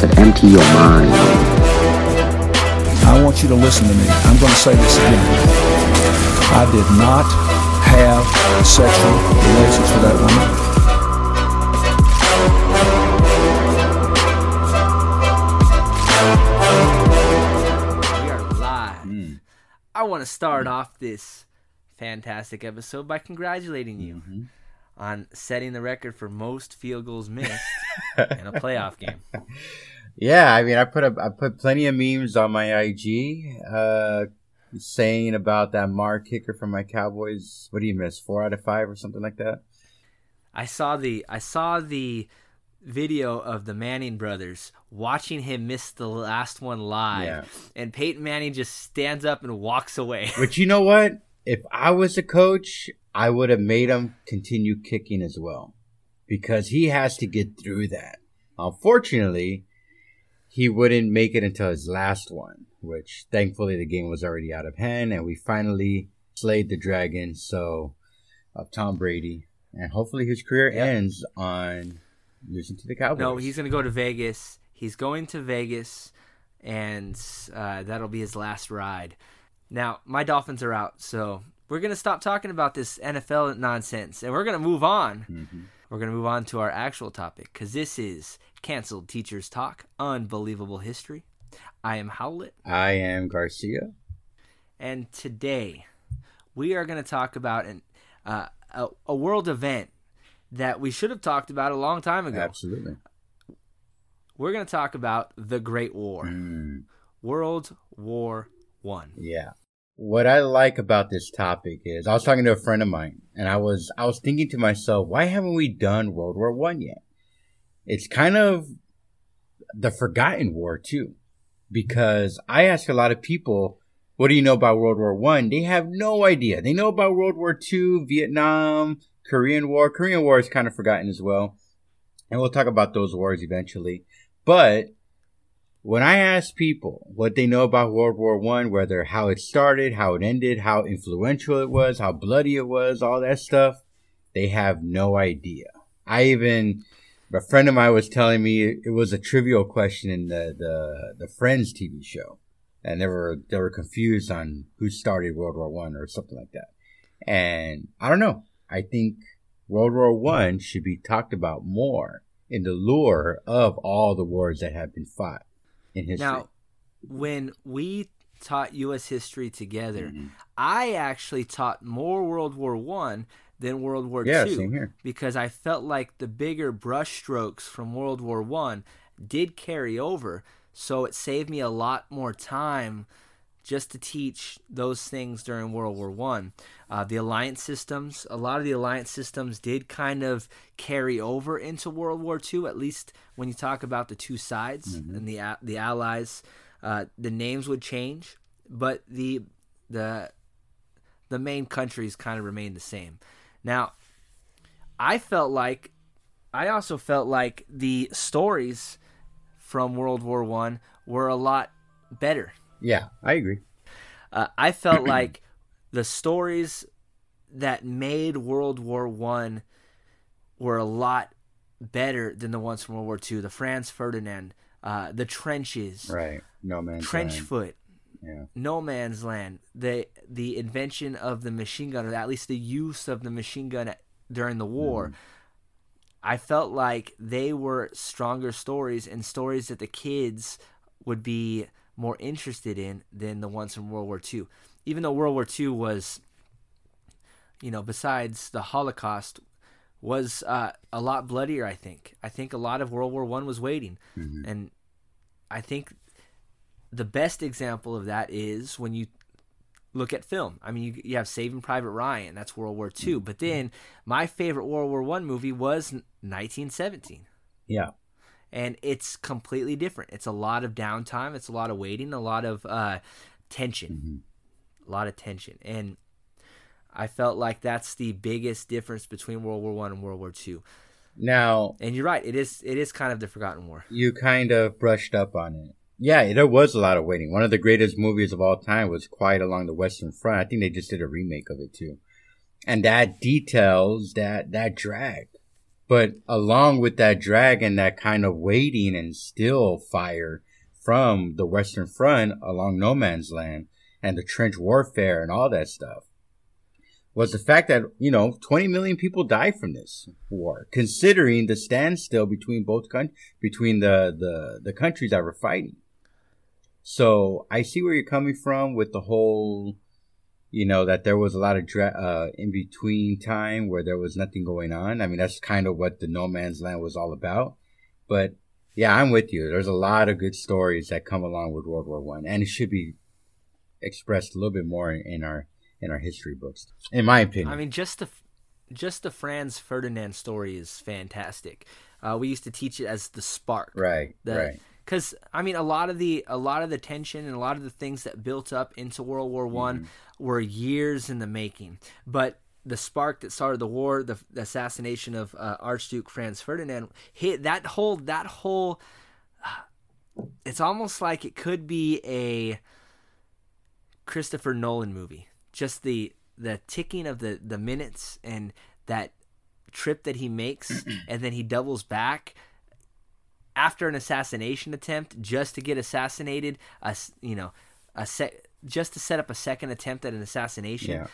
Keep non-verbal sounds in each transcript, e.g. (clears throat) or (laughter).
that empty your mind. I want you to listen to me. I'm going to say this again. I did not have sexual relations with that woman. We are live. I want to start off this fantastic episode by congratulating you mm-hmm. on setting the record for most field goals missed (laughs) in a playoff game. Yeah, I mean, I put a, I put plenty of memes on my IG, uh, saying about that Maher kicker from my Cowboys. What do you miss? Four out of five or something like that. I saw the I saw the video of the Manning brothers watching him miss the last one live, Yeah. and Peyton Manning just stands up and walks away. (laughs) But you know what? If I was a coach, I would have made him continue kicking as well, because he has to get through that. Unfortunately, he wouldn't make it until his last one, which thankfully the game was already out of hand, and we finally slayed the dragon. So, of Tom Brady, and hopefully his career Yep. ends on losing to the Cowboys. No, he's going to go to Vegas. He's going to Vegas, and uh, that'll be his last ride. Now, my Dolphins are out, so we're going to stop talking about this NFL nonsense, and we're going to move on. Mhm. We're going to move on to our actual topic because this is Canceled Teachers Talk Unbelievable History. I am Howlett, I am Garcia. and today we are going to talk about an, uh, a, a world event that we should have talked about a long time ago. Absolutely. We're going to talk about the Great War. Mm. World War One. Yeah. What I like about this topic is I was talking to a friend of mine and I was I was thinking to myself, why haven't we done World War One yet? It's kind of the forgotten war too. Because I ask a lot of people, what do you know about World War One? They have no idea. They know about World War Two, Vietnam, Korean War. Korean War is kind of forgotten as well. And we'll talk about those wars eventually. But when I ask people what they know about World War One, whether how it started, how it ended, how influential it was, how bloody it was, all that stuff, they have no idea. I even a friend of mine was telling me it was a trivial question in the the, the Friends TV show, and they were they were confused on who started World War One or something like that. And I don't know. I think World War One should be talked about more in the lure of all the wars that have been fought in history. Now, when we taught U.S. history together, Mhm. I actually taught more World War One than World War yeah, here. because I felt like the bigger brushstrokes from World War One did carry over, so it saved me a lot more time just to teach those things during World War One. Uh, the alliance systems, a lot of the alliance systems did kind of carry over into World War Two. At least when you talk about the two sides and the the allies, uh, the names would change, but the the the main countries kind of remained the same. Now, I felt like I also felt like the stories from World War One were a lot better. Yeah, I agree. Uh, I felt (clears throat) like the stories that made World War One were a lot better than the ones from World War Two. The Franz Ferdinand, uh, the trenches, Right. No man. trench foot, Yeah. no man's land, the the invention of the machine gun, or at least the use of the machine gun during the war. I felt like they were stronger stories and stories that the kids would be more interested in than the ones from World War II. Even though World War II was, you know, besides the Holocaust, was uh, a lot bloodier. I think. I think a lot of World War One was waiting, and I think the best example of that is when you look at film. I mean, you, you have Saving Private Ryan, that's World War II. But then my favorite World War One movie was 1917, Yeah. and it's completely different. It's a lot of downtime, it's a lot of waiting, a lot of uh, tension, a lot of tension, and I felt like that's the biggest difference between World War One and World War Two. Now And you're right, it is it is kind of the forgotten war. you kind of brushed up on it. Yeah, there was a lot of waiting. One of the greatest movies of all time was Quiet Along the Western Front. I think they just did a remake of it too. And that details that that drag. But along with that drag and that kind of waiting and still fire from the Western Front along no man's land and the trench warfare and all that stuff was the fact that, you know, 20 million people died from this war, considering the standstill between both countries, between the, the, the countries that were fighting. So I see where you're coming from with the whole, you know, that there was a lot of dra- uh, in between time where there was nothing going on. I mean, that's kind of what the no man's land was all about. But yeah, I'm with you. There's a lot of good stories that come along with World War One, and it should be expressed a little bit more in our in our history books, in my opinion. I mean, just the just the Franz Ferdinand story is fantastic. Uh, we used to teach it as the spark, right? The, right. Because I mean, a lot of the a lot of the tension and a lot of the things that built up into World War One mm-hmm. were years in the making, but the spark that started the war, the, the assassination of uh, Archduke Franz Ferdinand, hit that whole that whole. Uh, (sighs) it's almost like it could be a Christopher Nolan movie just the the ticking of the the minutes and that trip that he makes (clears throat) and then he doubles back after an assassination attempt just to get assassinated a you know a just to set up a second attempt at an assassination yeah.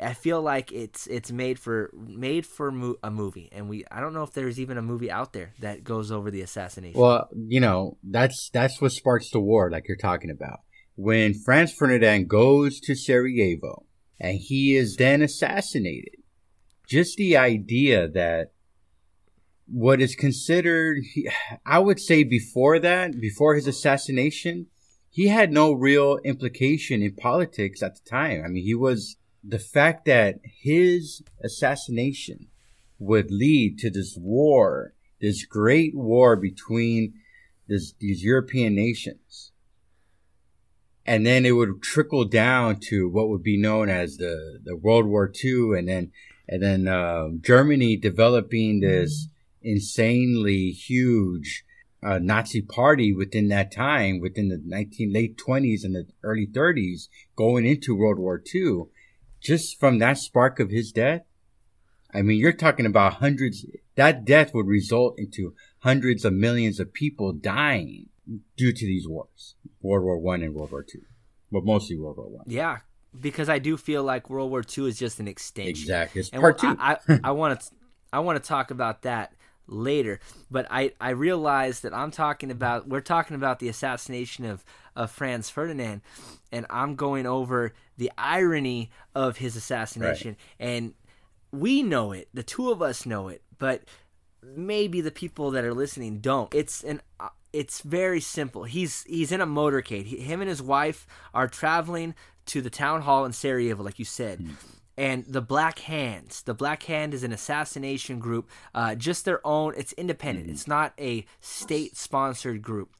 I feel like it's it's made for made for mo- a movie, and we I don't know if there's even a movie out there that goes over the assassination. Well, you know that's that's what sparks the war, like you're talking about when Franz Ferdinand goes to Sarajevo and he is then assassinated. Just the idea that what is considered, I would say before that, before his assassination, he had no real implication in politics at the time. I mean, he was the fact that his assassination would lead to this war, this great war between this, these European nations and then it would trickle down to what would be known as the, the World War II, and then and then uh, Germany developing this insanely huge uh, Nazi party within that time, within the 19 late 20s and the early 30s, going into World War II, just from that spark of his death. I mean, you're talking about hundreds. That death would result into hundreds of millions of people dying due to these wars, World War One and World War Two, but mostly World War One. Yeah, because I do feel like World War Two is just an extension. Exactly, it's and part two. I I (laughs) want to I want to talk about that later, but I I realize that I'm talking about we're talking about the assassination of of Franz Ferdinand, and I'm going over the irony of his assassination, right. and we know it, the two of us know it, but maybe the people that are listening don't. It's an it's very simple. He's he's in a motorcade. He, him and his wife are traveling to the town hall in Sarajevo, like you said. Mm. And the Black Hands. The Black Hand is an assassination group, uh, just their own. It's independent. It's not a state-sponsored group.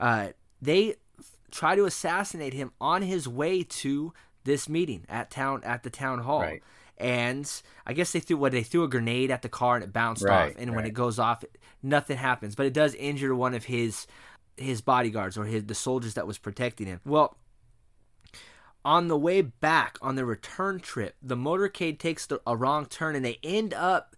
Uh, they try to assassinate him on his way to this meeting at town at the town hall. Right and I guess they threw what they threw a grenade at the car and it bounced right, off. And right. when it goes off, nothing happens. But it does injure one of his his bodyguards or his the soldiers that was protecting him. Well, on the way back on the return trip, the motorcade takes the, a wrong turn and they end up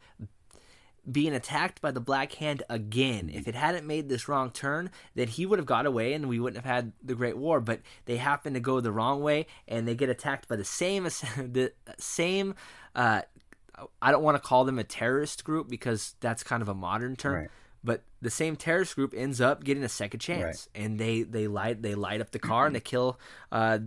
being attacked by the Black Hand again. If it hadn't made this wrong turn, then he would have got away and we wouldn't have had the Great War. But they happen to go the wrong way and they get attacked by the same (laughs) the same. Uh, I don't want to call them a terrorist group because that's kind of a modern term. Right. But the same terrorist group ends up getting a second chance, right. and they they light they light up the car and they kill uh,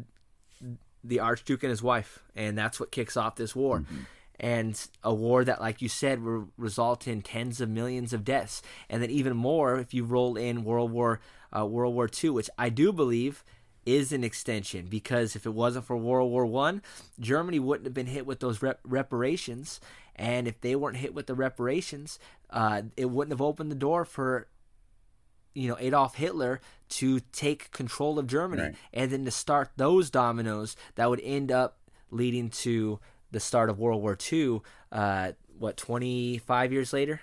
the Archduke and his wife, and that's what kicks off this war. Mm-hmm. And a war that, like you said, will result in tens of millions of deaths, and then even more if you roll in World War uh, World War II, which I do believe is an extension because if it wasn't for World War One, Germany wouldn't have been hit with those rep- reparations, and if they weren't hit with the reparations, uh, it wouldn't have opened the door for you know Adolf Hitler to take control of Germany right. and then to start those dominoes that would end up leading to the start of World War II, uh, what, 25 years later?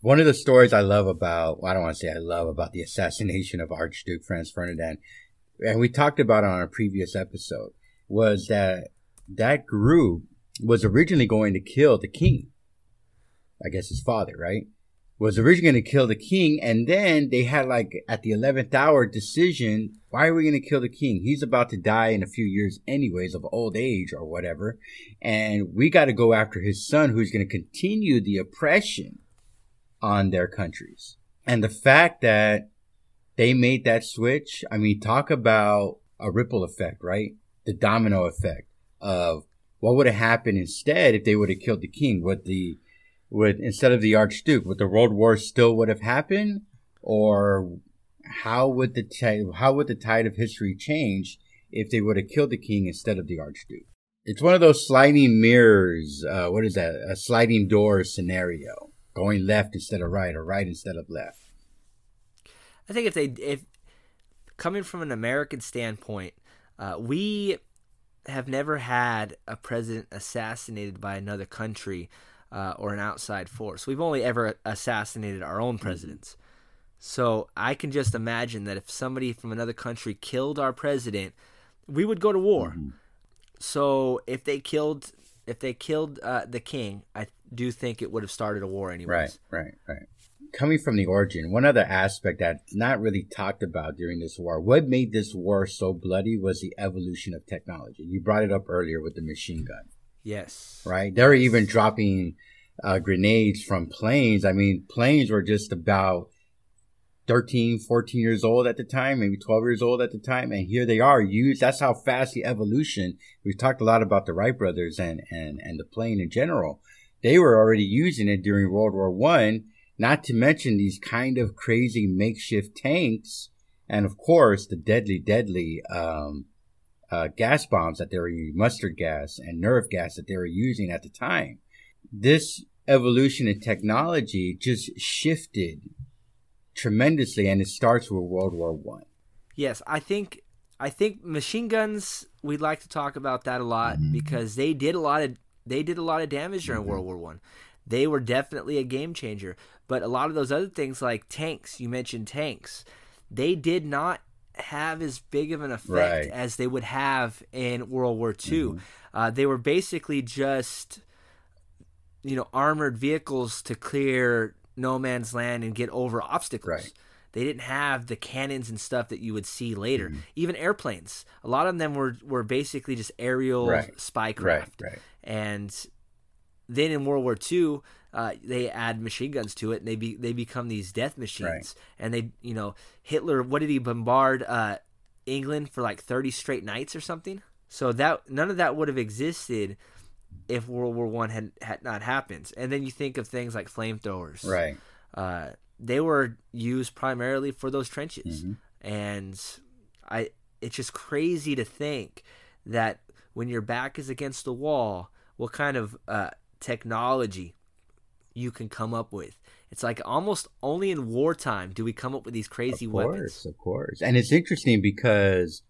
One of the stories I love about, well, I don't want to say I love about the assassination of Archduke Franz Ferdinand, and we talked about it on a previous episode, was that that group was originally going to kill the king. I guess his father, right? Was originally going to kill the king, and then they had like at the eleventh hour decision. Why are we going to kill the king? He's about to die in a few years, anyways, of old age or whatever, and we got to go after his son, who's going to continue the oppression on their countries. And the fact that they made that switch, I mean, talk about a ripple effect, right? The domino effect of what would have happened instead if they would have killed the king? Would the would instead of the archduke, would the world war still would have happened, or how would the tide, how would the tide of history change if they would have killed the king instead of the archduke? It's one of those sliding mirrors. Uh, what is that? A sliding door scenario, going left instead of right, or right instead of left. I think if they if coming from an American standpoint, uh, we have never had a president assassinated by another country uh, or an outside force. We've only ever assassinated our own presidents. So I can just imagine that if somebody from another country killed our president, we would go to war. Mm-hmm. So if they killed if they killed uh, the king, I do think it would have started a war anyways. Right, right, right coming from the origin, one other aspect that's not really talked about during this war, what made this war so bloody was the evolution of technology. You brought it up earlier with the machine gun. Yes. Right? They were even dropping uh, grenades from planes. I mean, planes were just about 13, 14 years old at the time, maybe 12 years old at the time. And here they are used. That's how fast the evolution. We've talked a lot about the Wright brothers and, and, and the plane in general. They were already using it during World War One not to mention these kind of crazy makeshift tanks, and of course the deadly, deadly um, uh, gas bombs that they were using, mustard gas and nerve gas that they were using at the time. This evolution in technology just shifted tremendously, and it starts with World War One. Yes, I think I think machine guns. We'd like to talk about that a lot mm-hmm. because they did a lot of they did a lot of damage during mm-hmm. World War One. They were definitely a game changer. But a lot of those other things, like tanks, you mentioned tanks, they did not have as big of an effect right. as they would have in World War II. Mm-hmm. Uh, they were basically just, you know, armored vehicles to clear no man's land and get over obstacles. Right. They didn't have the cannons and stuff that you would see later. Mm-hmm. Even airplanes, a lot of them were were basically just aerial right. spycraft. Right. And then in World War II, uh, they add machine guns to it, and they be, they become these death machines. Right. And they, you know, Hitler, what did he bombard uh, England for like thirty straight nights or something? So that none of that would have existed if World War One had had not happened. And then you think of things like flamethrowers, right? Uh, they were used primarily for those trenches, mm-hmm. and I. It's just crazy to think that when your back is against the wall, what kind of uh, technology you can come up with. It's like almost only in wartime do we come up with these crazy of course, weapons. Of course, and it's interesting because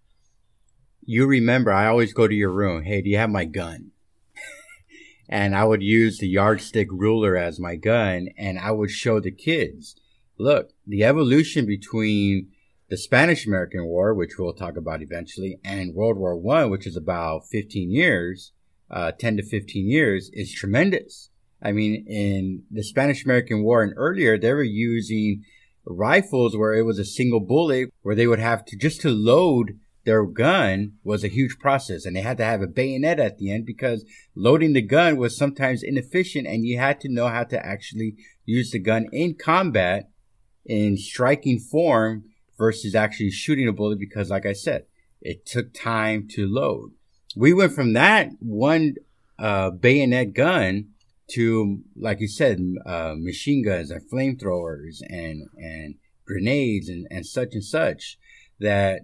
you remember I always go to your room. Hey, do you have my gun? (laughs) and I would use the yardstick ruler as my gun, and I would show the kids, look, the evolution between the Spanish American War, which we'll talk about eventually, and World War One, which is about 15 years, uh, 10 to 15 years, is tremendous. I mean, in the Spanish American War and earlier, they were using rifles where it was a single bullet, where they would have to just to load their gun was a huge process, and they had to have a bayonet at the end because loading the gun was sometimes inefficient, and you had to know how to actually use the gun in combat in striking form versus actually shooting a bullet because, like I said, it took time to load. We went from that one uh, bayonet gun to, like you said, uh, machine guns and flamethrowers and and grenades and, and such and such, that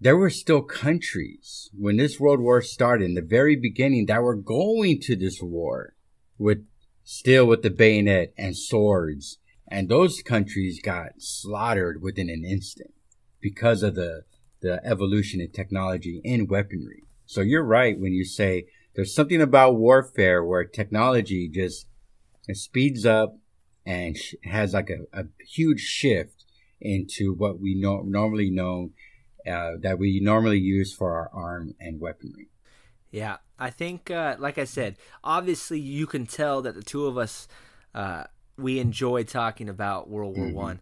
there were still countries. When this world war started in the very beginning that were going to this war with still with the bayonet and swords. And those countries got slaughtered within an instant because of the the evolution in technology and weaponry so you're right when you say there's something about warfare where technology just speeds up and has like a, a huge shift into what we know, normally know uh, that we normally use for our arm and weaponry. Yeah, I think, uh, like I said, obviously you can tell that the two of us uh, we enjoy talking about World War Mhm. One.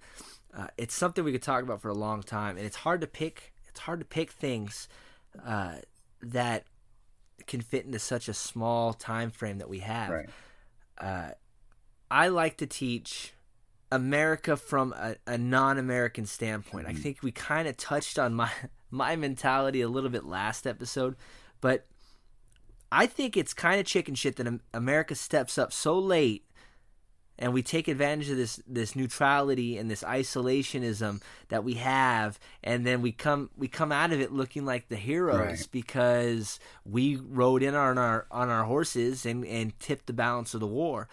Uh, it's something we could talk about for a long time, and it's hard to pick. It's hard to pick things uh, that can fit into such a small time frame that we have. Right. Uh, I like to teach America from a, a non-American standpoint. I Mhm. think we kind of touched on my (laughs) my mentality a little bit last episode, but I think it's kind of chicken shit that America steps up so late and we take advantage of this this neutrality and this isolationism that we have and then we come we come out of it looking like the heroes Right. because we rode in on our on our horses and and tipped the balance of the war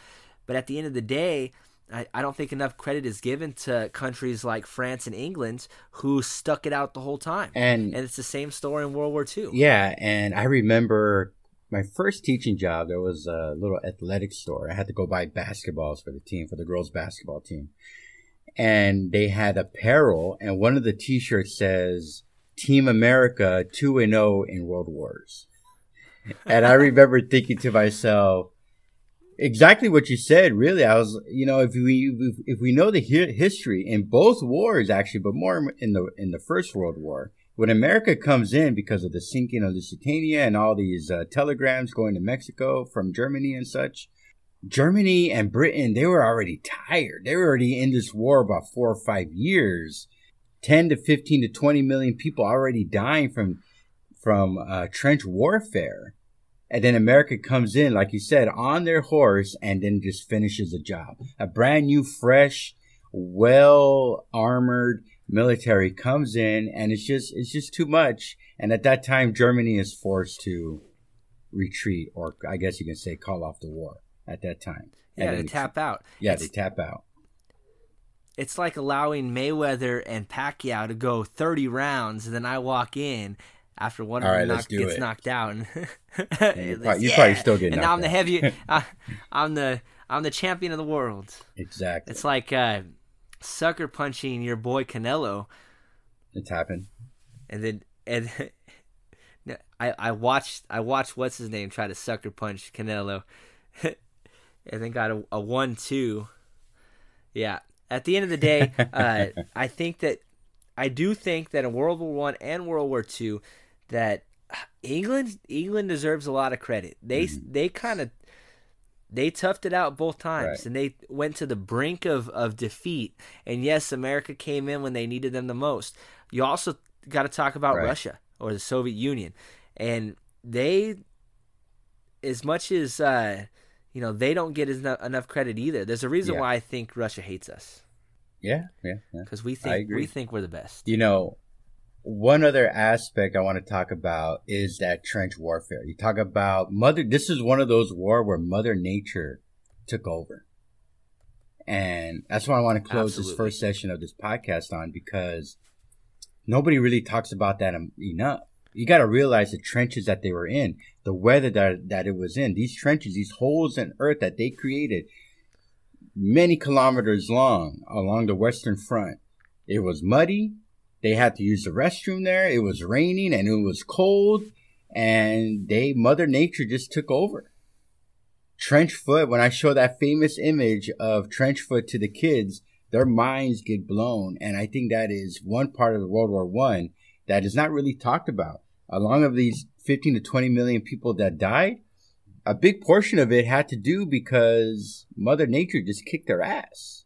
but at the end of the day I, I don't think enough credit is given to countries like France and England who stuck it out the whole time. And And it's the same story in World War II. Yeah, and I remember my first teaching job. There was a little athletic store. I had to go buy basketballs for the team, for the girls' basketball team, and they had apparel. And one of the T-shirts says "Team America two and zero in World Wars." And I remember thinking to myself, exactly what you said. Really, I was, you know, if we if, we know the hi- history in both wars, actually, but more in the in the First World War, when America comes in because of the sinking of Lusitania and all these uh, telegrams going to Mexico from Germany and such, Germany and Britain they were already tired. They were already in this war about four or five years. 10 to 15 to 20 million people already dying from from uh, trench warfare and then America comes in, like you said, on their horse and then just finishes the job. A brand new, fresh, well armored military comes in and it's just it's just too much. And at that time Germany is forced to retreat or I guess you can say call off the war at that time. Yeah, then- tap out. Yeah, It's- they tap out. It's like allowing Mayweather and Pacquiao to go 30 rounds, and then I walk in after one of them right, knock- gets it. knocked out, and (laughs) you probably- you probably still get And now I'm knocked the out. heavy. I, (laughs) I'm the I'm the champion of the world. Exactly. It's like uh, sucker punching your boy Canelo, It's happened. and then and (laughs) I I watched I watched what's his name try to sucker punch Canelo, (laughs) and then got a, a one two. Yeah. At the end of the day, (laughs) uh, I think that I do think that in World War One and World War Two, that England England deserves a lot of credit. They they kind of they toughed it out both times, Right. and they went to the brink of of defeat. And yes, America came in when they needed them the most. You also got to talk about Right. Russia or the Soviet Union, and they, as much as uh, you know, they don't get enough, enough credit either. There's a reason Yeah. why I think Russia hates us Yeah, yeah, yeah. because we think we think we're the best. You know, one other aspect I want to talk about is that trench warfare. You talk about mother. This is one of those war where Mother Nature took over, and that's why I want to close this first session of this podcast on because nobody really talks about that enough. You got to realize the trenches that they were in, the weather that that it was in. These trenches, these holes in earth that they created, many kilometers long along the western front. It was muddy. They had to use the restroom there. It was raining and it was cold, and they Mother Nature just took over. Trench foot. When I show that famous image of trench foot to the kids, their minds get blown, and I think that is one part of World War One that is not really talked about. Along of these 15 to 20 million people that died, a big portion of it had to do because Mother Nature just kicked their ass.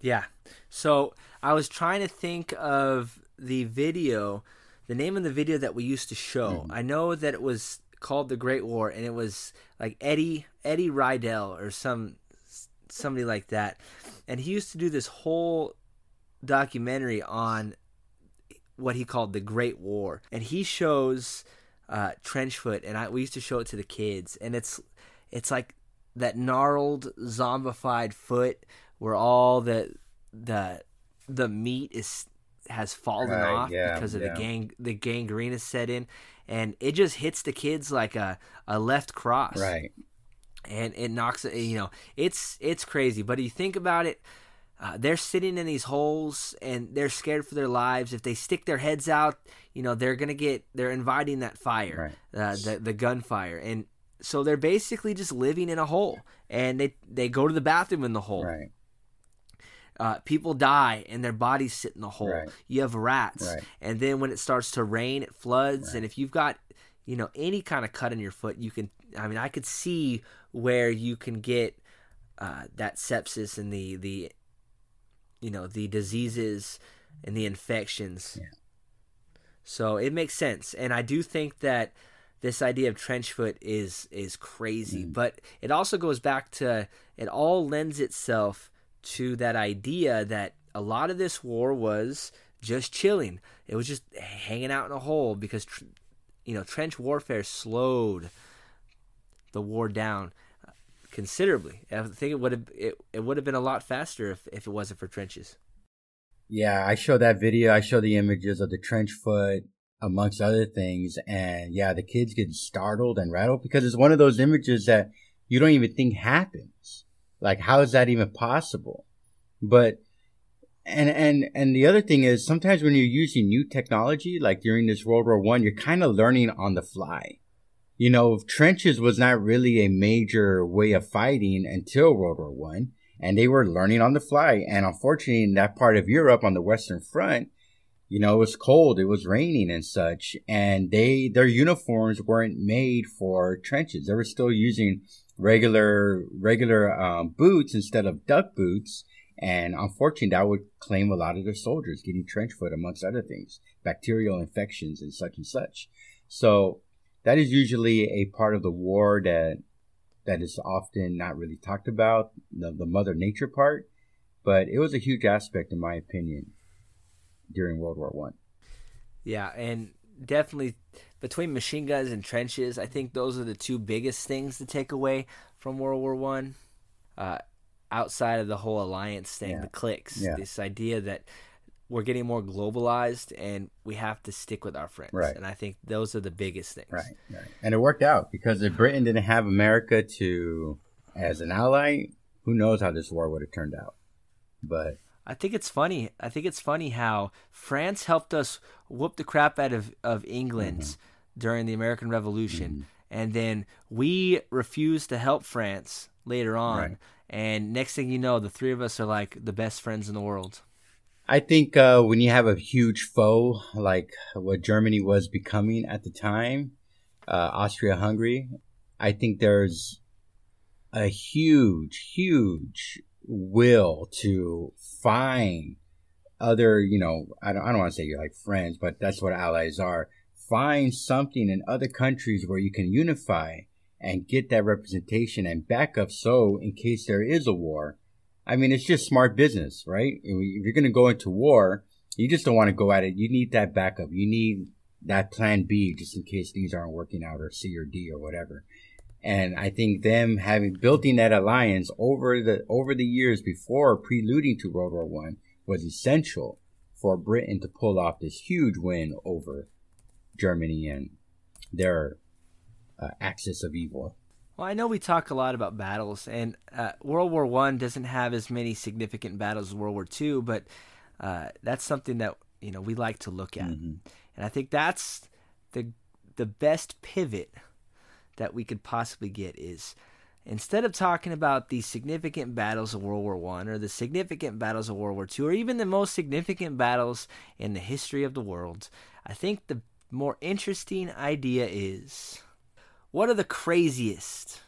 Yeah. So I was trying to think of the video, the name of the video that we used to show. I know that it was called The Great War, and it was like Eddie Eddie Rydell or some somebody like that, and he used to do this whole documentary on what he called the Great War, and he shows uh, trench foot, and I we used to show it to the kids, and it's it's like that gnarled zombified foot where all the the the meat is has fallen Right, off yeah, because of yeah. the gang the gangrene is set in and it just hits the kids like a, a left cross Right. and it knocks you know it's it's crazy but you think about it uh, they're sitting in these holes and they're scared for their lives if they stick their heads out you know they're gonna get they're inviting that fire uh, the, the gunfire and so they're basically just living in a hole, and they they go to the bathroom in the hole. Right. Uh, people die and their bodies sit in the hole. Right. You have rats, Right. and then when it starts to rain, it floods. Right. And if you've got, you know, any kind of cut in your foot, you can. I mean, I could see where you can get uh, that sepsis and the the, you know, the diseases and the infections. Yeah. So it makes sense, and I do think that this idea of trench foot is is crazy, Mm. but it also goes back to it all lends itself to that idea that a lot of this war was just chilling. It was just hanging out in a hole because you know trench warfare slowed the war down considerably. I think it would have it, it would have been a lot faster if, if it wasn't for trenches. Yeah, I show that video. I show the images of the trench foot amongst other things. And yeah, the kids get startled and rattled because it's one of those images that you don't even think happens. Like, how is that even possible? But, and, and, and the other thing is sometimes when you're using new technology, like during this World War One, you're kind of learning on the fly. You know, trenches was not really a major way of fighting until World War One and they were learning on the fly. And unfortunately, in that part of Europe on the Western Front, you know, it was cold, it was raining and such, and they their uniforms weren't made for trenches. They were still using regular regular um, boots instead of duck boots. And unfortunately, that would claim a lot of their soldiers getting trench foot, amongst other things, bacterial infections and such and such. So that is usually a part of the war that that is often not really talked about, the, the mother nature part, but it was a huge aspect in my opinion during World War One. Yeah, and definitely between machine guns and trenches, I think those are the two biggest things to take away from World War One. Uh, outside of the whole alliance thing, Yeah. the cliques, Yeah. this idea that we're getting more globalized and we have to stick with our friends. Right. And I think those are the biggest things. Right, right. And it worked out because if Britain didn't have America to as an ally, who knows how this war would have turned out. But I think it's funny. I think it's funny how France helped us whoop the crap out of, of England Mm-hmm. during the American Revolution. And then we refused to help France later on. Right. And next thing you know, the three of us are like the best friends in the world. I think uh, when you have a huge foe like what Germany was becoming at the time, uh, Austria Hungary, I think there's a huge, huge will to find other, you know, I don't, I don't want to say you're like friends, but that's what allies are. Find something in other countries where you can unify and get that representation and backup so in case there is a war, I mean, it's just smart business, right? If you're going to go into war, you just don't want to go at it. You need that backup. You need that plan B just in case things aren't working out or C or D or whatever. And I think them having building that alliance over the over the years before preluding to World War One was essential for Britain to pull off this huge win over Germany and their uh, axis of evil. Well, I know we talk a lot about battles, and uh, World War One doesn't have as many significant battles as World War Two, but uh, that's something that you know we like to look at, Mhm. and I think that's the the best pivot that we could possibly get is instead of talking about the significant battles of World War One or the significant battles of World War Two or even the most significant battles in the history of the world, I think the more interesting idea is what are the craziest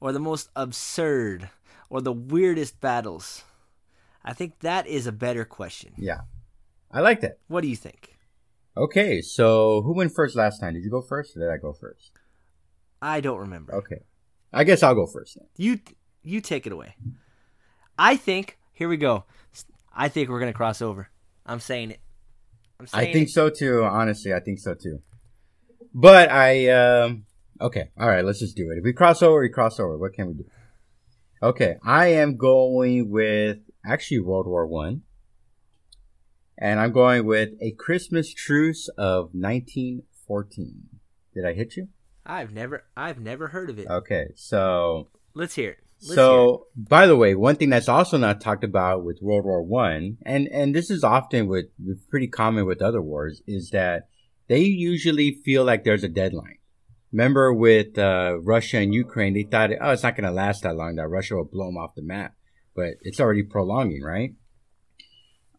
or the most absurd or the weirdest battles? I think that is a better question. Yeah, I like that. What do you think? Okay, so who went first last time? Did you go first or did I go first? I don't remember. Okay. I guess I'll go first then. You you take it away. I think here we go. I think we're gonna cross over. I'm saying it. I'm saying I think it. so too, honestly. I think so too. But I, um, okay. All right, let's just do it. If we cross over, we cross over. What can we do? Okay, I am going with actually World War One. And I'm going with a Christmas truce of 1914. Did I hit you? I've never I've never heard of it. Okay, so Let's hear it. Let's hear it. so, by the way, one thing that's also not talked about with World War One, and and this is often with pretty common with other wars, is that they usually feel like there's a deadline. Remember with uh, Russia and Ukraine, they thought, oh, it's not going to last that long. That Russia will blow them off the map, but it's already prolonging, right?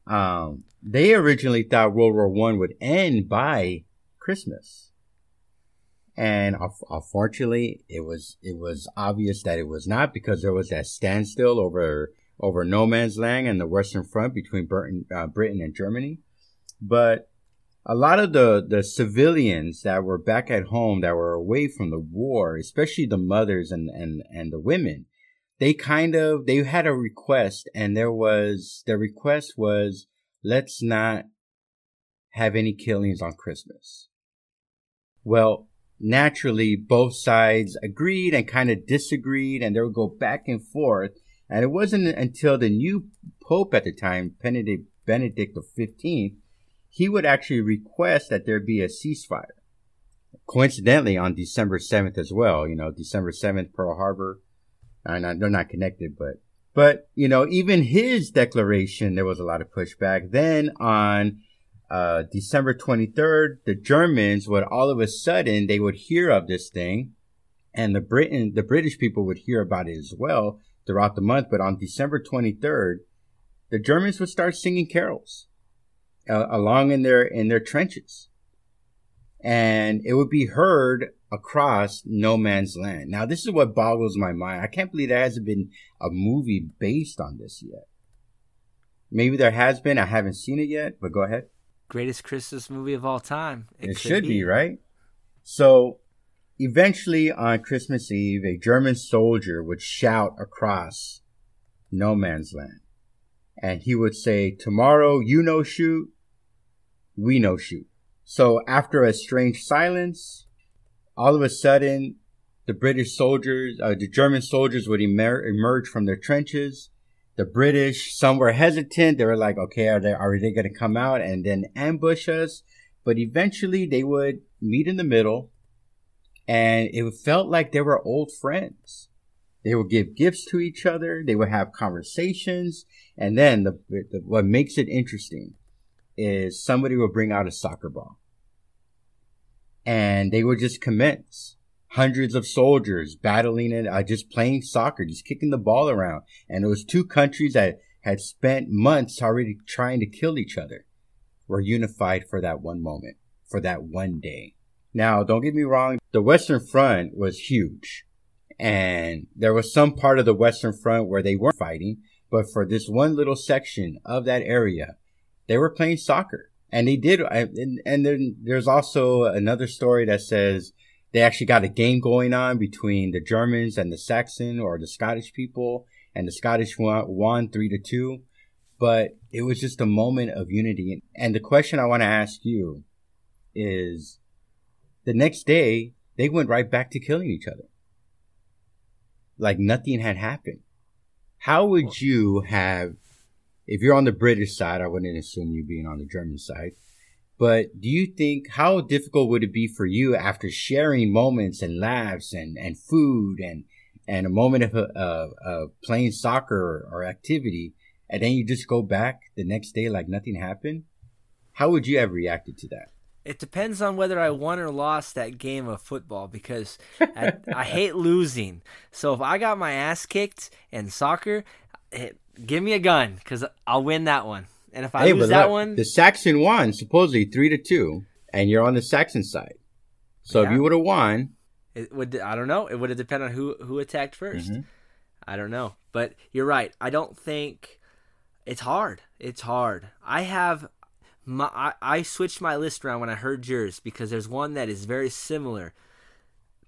Um, they originally thought World War One would end by Christmas, and unfortunately, it was it was obvious that it was not because there was that standstill over over no man's land and the Western Front between Britain, uh, Britain and Germany. But a lot of the, the civilians that were back at home that were away from the war, especially the mothers and, and, and the women, they kind of, they had a request and there was, the request was, let's not have any killings on Christmas. Well, naturally, both sides agreed and kind of disagreed and they would go back and forth and it wasn't until the new pope at the time, Benedict, Benedict XV, he would actually request that there be a ceasefire. Coincidentally, on December 7th as well, you know, December 7th, Pearl Harbor. Not, they're not connected, but, but, you know, even his declaration, there was a lot of pushback. Then on, uh, December 23rd, the Germans would all of a sudden, they would hear of this thing and the Britain, the British people would hear about it as well throughout the month. But on December 23rd, the Germans would start singing carols uh, along in their in their trenches, and it would be heard across no man's land. Now, this is what boggles my mind. I can't believe there hasn't been a movie based on this yet. Maybe there has been. I haven't seen it yet, but go ahead. Greatest Christmas movie of all time. It, it should be. be, right? So Eventually, on Christmas Eve, a German soldier would shout across no man's land. And he would say, Tomorrow you no shoot, we no shoot. So after a strange silence, all of a sudden, the British soldiers, uh, the German soldiers would emer- emerge from their trenches. The British, some were hesitant. They were like, okay, are they, are they going to come out and then ambush us? But eventually they would meet in the middle and it felt like they were old friends. They would give gifts to each other. They would have conversations. And then the, the, what makes it interesting is somebody would bring out a soccer ball and they would just commence hundreds of soldiers battling and uh, just playing soccer, just kicking the ball around. And it was two countries that had spent months already trying to kill each other were unified for that one moment, for that one day. Now, don't get me wrong, the Western Front was huge. And there was some part of the Western Front where they weren't fighting, but for this one little section of that area, they were playing soccer. And they did, and, and then there's also another story that says they actually got a game going on between the Germans and the Saxon or the Scottish people, and the Scottish won, won three to two. But it was just a moment of unity. And the question I want to ask you is, the next day, they went right back to killing each other. Like nothing had happened. How would you have, if you're on the British side, I wouldn't assume you being on the German side, but do you think, how difficult would it be for you after sharing moments and laughs and, and food and, and a moment of, uh, of playing soccer or, or activity, and then you just go back the next day like nothing happened? How would you have reacted to that? It depends on whether I won or lost that game of football because I, I (laughs) hate losing. So if I got my ass kicked in soccer, it, eh, give me a gun because I'll win that one. And if I hey, lose that look, one, the Saxon won supposedly three to two, and you're on the Saxon side. So yeah. if you would have won, it would. I don't know. It would have depended on who who attacked 1st mm-hmm. I don't know, but you're right. I don't think it's hard. It's hard. I have my, I, I switched my list around when I heard yours because there's one that is very similar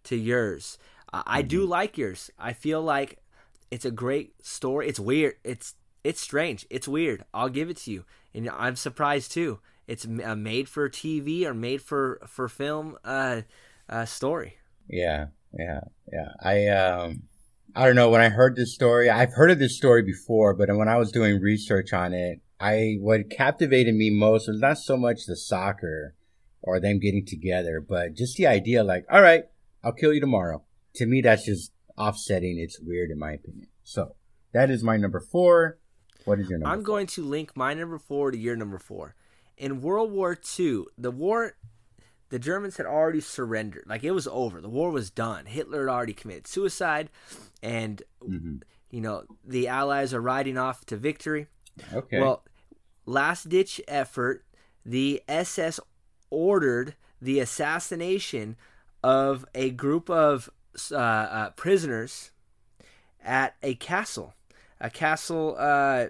to yours. Uh, I do mm-hmm. like yours. I feel like it's a great story. It's weird. It's it's strange. It's weird. I'll give it to you, and I'm surprised too. It's a made for TV or made for for film uh, uh, story. Yeah, yeah, yeah. I um, I don't know. When I heard this story, I've heard of this story before, but when I was doing research on it, I what captivated me most was not so much the soccer or them getting together, but just the idea like, all right, I'll kill you tomorrow. To me, that's just offsetting. It's weird in my opinion. So that is my number four. What is your number? I'm four? going to link my number four to your number four. In World War II, the war, the Germans had already surrendered. Like it was over. The war was done. Hitler had already committed suicide, and Mm-hmm. you know the Allies are riding off to victory. Okay. Well, last ditch effort, the SS ordered the assassination of a group of uh, uh, prisoners at a castle. A castle, uh,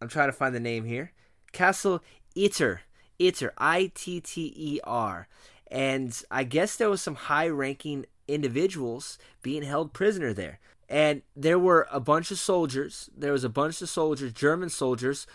I'm trying to find the name here. Castle Itter. Itter. I T T E R. And I guess there was some high ranking individuals being held prisoner there. And there were a bunch of soldiers. There was a bunch of soldiers, German soldiers,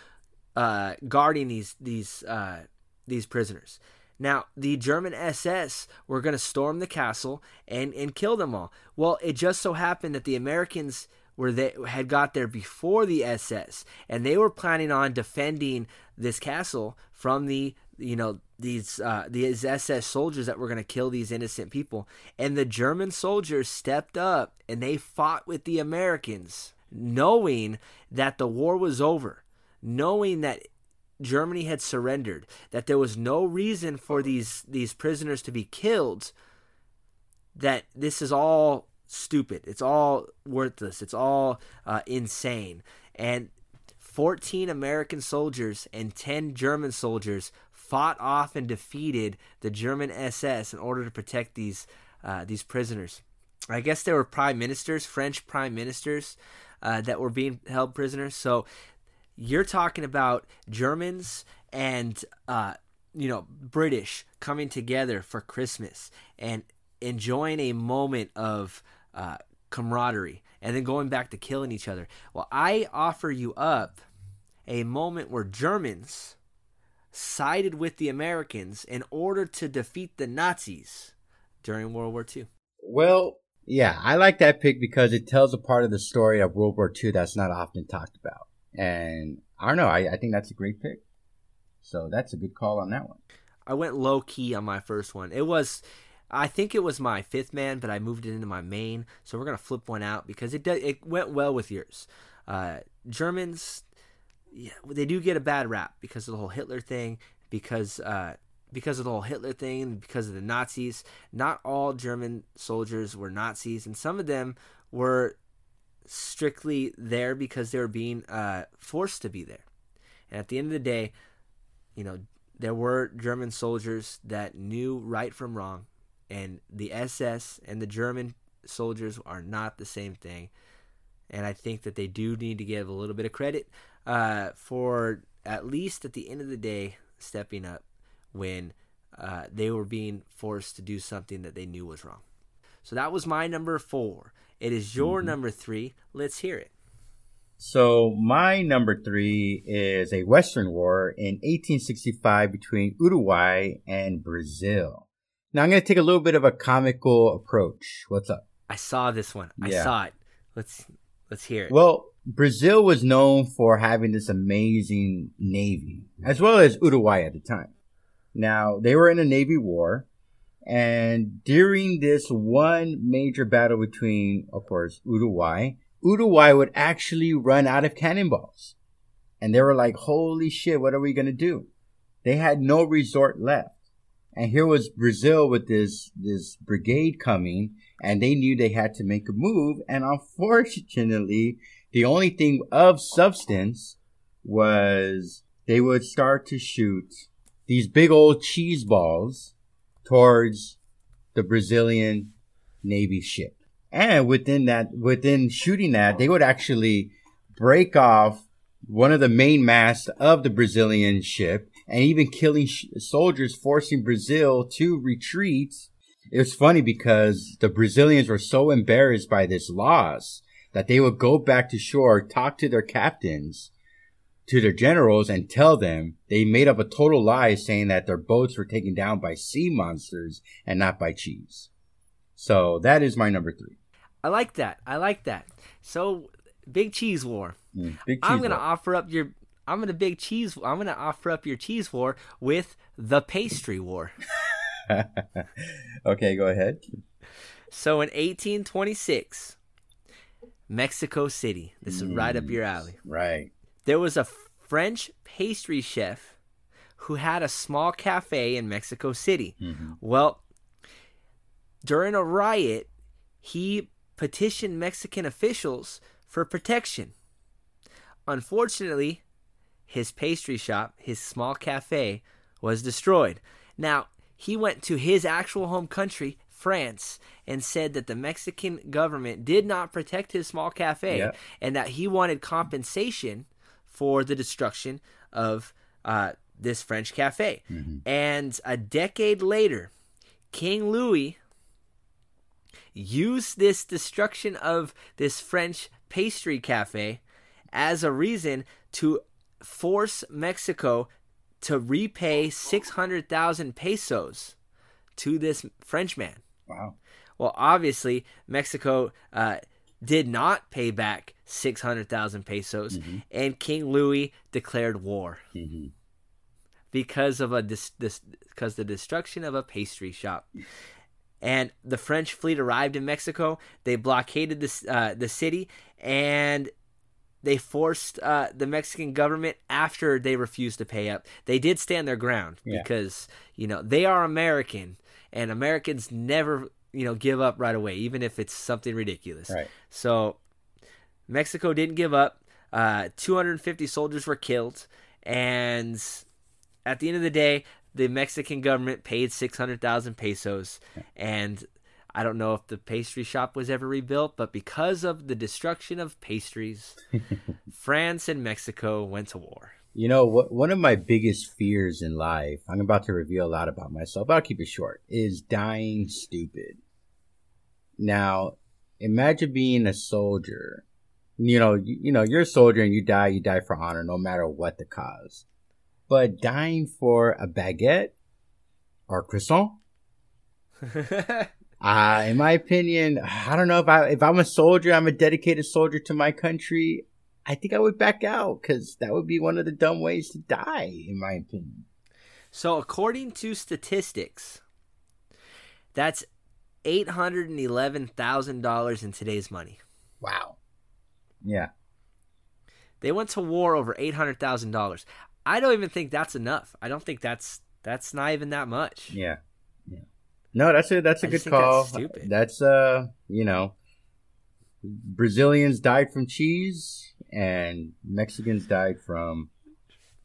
uh, guarding these these uh, these prisoners. Now, the German SS were going to storm the castle and, and kill them all. Well, it just so happened that the Americans were they had got there before the SS, and they were planning on defending this castle from the you know these uh, these SS soldiers that were going to kill these innocent people. And the German soldiers stepped up and they fought with the Americans, knowing that the war was over, knowing that Germany had surrendered, that there was no reason for these these prisoners to be killed, that this is all stupid. It's all worthless. It's all uh, insane. And 14 American soldiers and 10 German soldiers fought off and defeated the German SS in order to protect these uh, these prisoners. I guess there were prime ministers, French prime ministers, uh, that were being held prisoners. So you're talking about Germans and uh, you know British coming together for Christmas and enjoying a moment of uh, camaraderie, and then going back to killing each other. Well, I offer you up a moment where Germans sided with the Americans in order to defeat the Nazis during World War II. Well, yeah, I like that pick because it tells a part of the story of World War II that's not often talked about. And I don't know, I, I think that's a great pick. So that's a good call on that one. I went low key on my first one. It was, I think it was my fifth man, but I moved it into my main. So we're gonna flip one out because it it went well with yours. Uh, Germans, yeah, they do get a bad rap because of the whole Hitler thing, because uh, because of the whole Hitler thing, because of the Nazis. Not all German soldiers were Nazis, and some of them were strictly there because they were being uh, forced to be there. And at the end of the day, you know, there were German soldiers that knew right from wrong, and the SS and the German soldiers are not the same thing. And I think that they do need to give a little bit of credit uh, for at least at the end of the day stepping up when uh, they were being forced to do something that they knew was wrong. So that was my number four. It is your number three. Let's hear it. So my number three is a Western war in 1865 between Uruguay and Brazil. Now I'm going to take a little bit of a comical approach. What's up? I saw this one. I Yeah. saw it. Let's let's hear it. Well, Brazil was known for having this amazing navy, as well as Uruguay at the time. Now, they were in a navy war, and during this one major battle between, of course, Uruguay, Uruguay would actually run out of cannonballs. And they were like, holy shit, what are we going to do? They had no resort left. And here was Brazil with this, this brigade coming, and they knew they had to make a move. And unfortunately, the only thing of substance was they would start to shoot these big old cheese balls towards the Brazilian Navy ship. And within that, within shooting that, they would actually break off one of the main masts of the Brazilian ship and even killing sh- soldiers, forcing Brazil to retreat. It was funny because the Brazilians were so embarrassed by this loss that they would go back to shore, talk to their captains, to their generals, and tell them they made up a total lie saying that their boats were taken down by sea monsters and not by cheese. So that is my number three. I like that. I like that. So big cheese war. Mm, big I'm gonna offer up your. I'm gonna big cheese. I'm gonna offer up your cheese war with the pastry war. (laughs) okay, go ahead. So in 1826, Mexico City. This is right up Mm. your alley. Right. There was a French pastry chef who had a small cafe in Mexico City. Mhm. Well, during a riot, he petitioned Mexican officials for protection. Unfortunately, his pastry shop, his small cafe, was destroyed. Now, he went to his actual home country, France, and said that the Mexican government did not protect his small cafe Yeah. and that he wanted compensation for the destruction of uh, this French cafe. And a decade later, King Louis used this destruction of this French pastry cafe as a reason to force Mexico to repay 600,000 pesos to this Frenchman. Wow. Well, obviously, Mexico uh, did not pay back 600,000 pesos, and King Louis declared war Mhm. because of a dis- dis- because the destruction of a pastry shop. And the French fleet arrived in Mexico. They blockaded this uh, the city, and they forced uh, the Mexican government after they refused to pay up. They did stand their ground Yeah. because you know they are American, and Americans never you know give up right away, even if it's something ridiculous. Right. So Mexico didn't give up. Uh, 250 soldiers were killed, and at the end of the day, the Mexican government paid 600,000 pesos, and I don't know if the pastry shop was ever rebuilt, but because of the destruction of pastries, (laughs) France and Mexico went to war. You know, what, one of my biggest fears in life, I'm about to reveal a lot about myself, but I'll keep it short, is dying stupid. Now, imagine being a soldier. You know, you, you know, you're a soldier and you die, you die for honor, no matter what the cause. But dying for a baguette or croissant, (laughs) uh, in my opinion, I don't know if I if I'm a soldier, I'm a dedicated soldier to my country. I think I would back out because that would be one of the dumb ways to die, in my opinion. so, according to statistics, that's $811,000 in today's money. Wow. Yeah. They went to war over eight hundred thousand dollars. I don't even think that's enough. I don't think that's that's not even that much. Yeah. No, that's a that's a I good think that's call. stupid. That's uh, you know, Brazilians died from cheese and Mexicans died from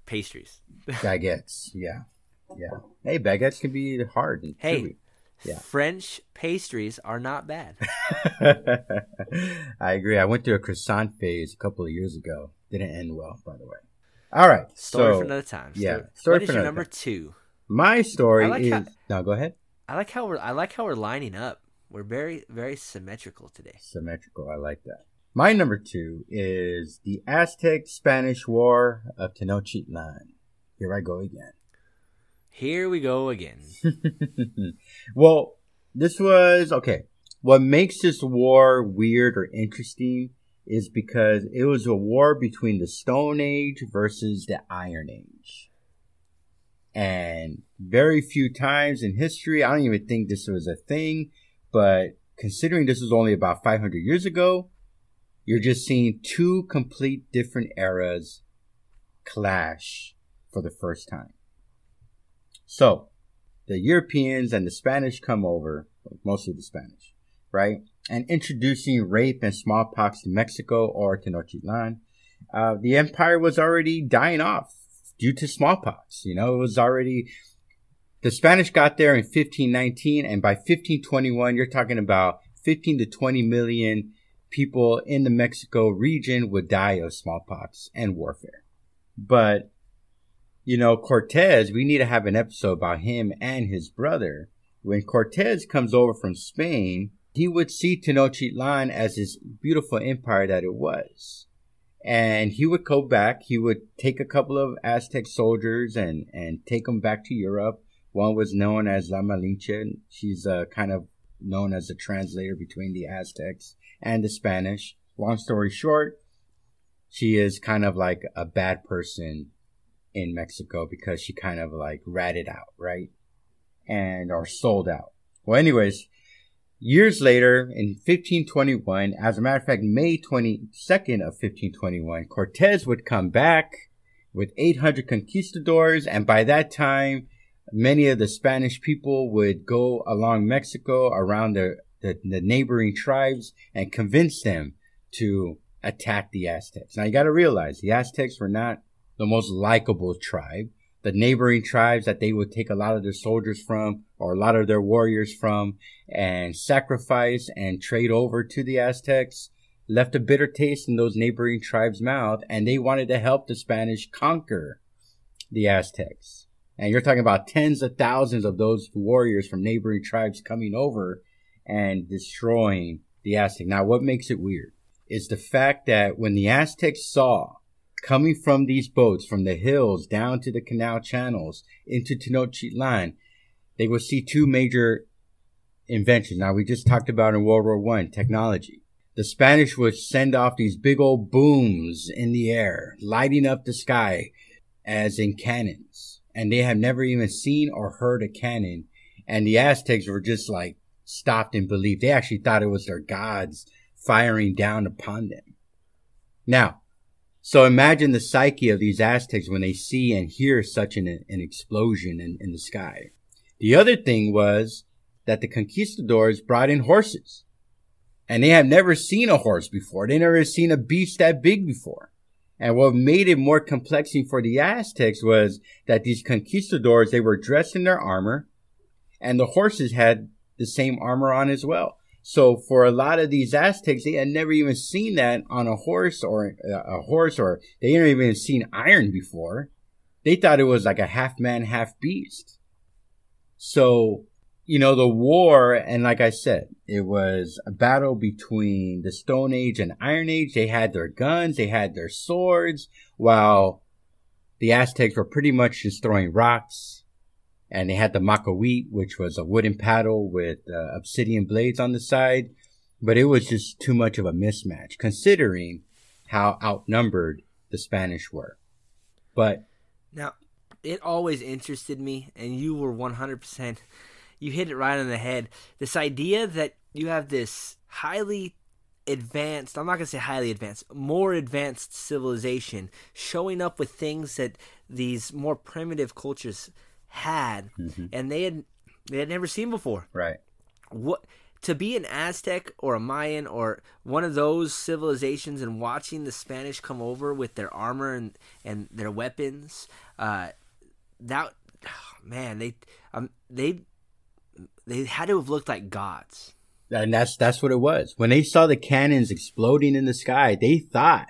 Pastries. (laughs) baguettes. yeah. Yeah. Hey, baguettes can be hard and Hey. chewy. Yeah. French pastries are not bad. (laughs) I agree. I went through a croissant phase a couple of years ago. Didn't end well, by the way. All right. Story so for another time. yeah, Story. story what is for your another number time. two? my story like is how- no. Go ahead. I like how we're I like how we're lining up. We're very very symmetrical today. Symmetrical. I like that. My number two is the Aztec Spanish War of Tenochtitlan. Here I go again. Here we go again. (laughs) well, this was okay. What makes this war weird or interesting is because it was a war between the Stone Age versus the Iron Age. And very few times in history, I don't even think this was a thing, but considering this was only about 500 years ago, you're just seeing two complete different eras clash for the first time. So, the Europeans and the Spanish come over, mostly the Spanish, right? And introducing rape and smallpox to Mexico or Tenochtitlan. Uh, the empire was already dying off due to smallpox. You know, it was already, the Spanish got there in 1519, and by 1521, you're talking about 15 to 20 million people in the Mexico region would die of smallpox and warfare. But you know, Cortez, we need to have an episode about him and his brother. When Cortez comes over from Spain, he would see Tenochtitlan as this beautiful empire that it was. And he would go back, he would take a couple of Aztec soldiers and, and take them back to Europe. One was known as La Malinche. She's uh, kind of known as a translator between the Aztecs and the Spanish. Long story short, she is kind of like a bad person in Mexico because she kind of like ratted out, right? And or sold out. Well, anyways, years later in 1521, as a matter of fact, May 22nd of 1521, Cortez would come back, with 800 conquistadors. And by that time, many of the Spanish people would go along Mexico around the, the, the neighboring tribes and convince them to attack the Aztecs. Now you got to realize the Aztecs were not the most likable tribe. The neighboring tribes that they would take a lot of their soldiers from or a lot of their warriors from and sacrifice and trade over to the Aztecs left a bitter taste in those neighboring tribes' mouth and they wanted to help the Spanish conquer the Aztecs. And you're talking about tens of thousands of those warriors from neighboring tribes coming over and destroying the Aztec. Now, what makes it weird is the fact that when the Aztecs saw coming from these boats from the hills down to the canal channels into Tenochtitlan, they will see two major inventions. Now, we just talked about in World War One technology. The Spanish would send off these big old booms in the air, lighting up the sky as in cannons. And they have never even seen or heard a cannon. And the Aztecs were just like stopped in belief. They actually thought it was their gods firing down upon them. Now, so imagine the psyche of these Aztecs when they see and hear such an, an explosion in, in the sky. The other thing was that the conquistadors brought in horses. And they have never seen a horse before. They never seen a beast that big before. And what made it more complexing for the Aztecs was that these conquistadors, they were dressed in their armor and the horses had the same armor on as well. So for a lot of these Aztecs, they had never even seen that on a horse or uh, a horse or they had never even seen iron before. They thought it was like a half man, half beast. So you know, the war, and like I said, it was a battle between the Stone Age and Iron Age. They had their guns, they had their swords, while the Aztecs were pretty much just throwing rocks. And they had the macahuit, which was a wooden paddle with uh, obsidian blades on the side. But it was just too much of a mismatch, considering how outnumbered the Spanish were. But now, it always interested me, and you were 100% you hit it right on the head. This idea that you have this highly advanced, I'm not going to say highly advanced, more advanced civilization showing up with things that these more primitive cultures had mm-hmm. and they had they had never seen before. Right. What to be an Aztec or a Mayan or one of those civilizations and watching the Spanish come over with their armor and, and their weapons, uh, that oh, man, they um, they they had to have looked like gods. And that's that's what it was. When they saw the cannons exploding in the sky, they thought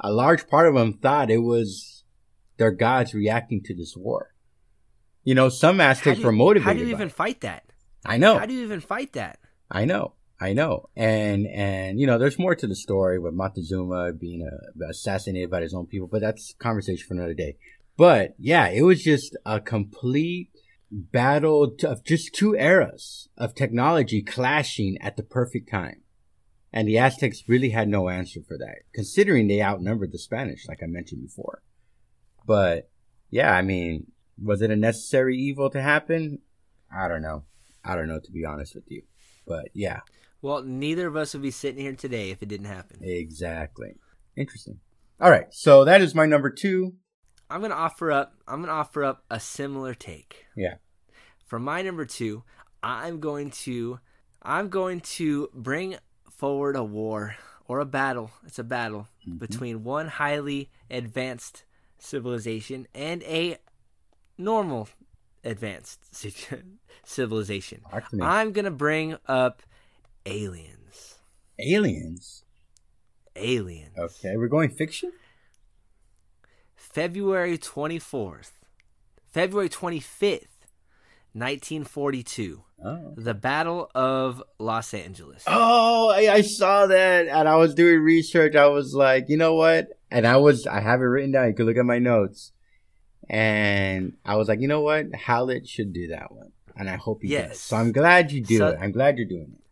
a large part of them thought it was their gods reacting to this war. You know, some Aztecs were motivated. How do you even fight that? I know. How do you even fight that? I know. I know. And and you know, there's more to the story with Montezuma being uh, assassinated by his own people, but that's conversation for another day. But yeah, it was just a complete battle of just two eras of technology clashing at the perfect time. And the Aztecs really had no answer for that, considering they outnumbered the Spanish, like I mentioned before. But yeah, I mean, was it a necessary evil to happen? I don't know. I don't know, to be honest with you. But yeah. Well, neither of us would be sitting here today if it didn't happen. Exactly. Interesting. All right. So that is my number two. I'm gonna offer up. I'm gonna offer up a similar take. Yeah. For my number two, I'm going to. I'm going to bring forward a war or a battle. It's a battle mm-hmm. between one highly advanced civilization and a normal advanced (laughs) civilization. I'm gonna bring up aliens. Aliens. Aliens. Okay, we're going fiction. February 24th, February 25th, 1942. Oh. The Battle of Los Angeles. Oh, I, I, saw that and I was doing research. I was like, you know what? And I was, I have it written down. You can look at my notes. And I was like, you know what? Howlett should do that one. And I hope he yes. does. So I'm glad you do so, it. I'm glad you're doing it.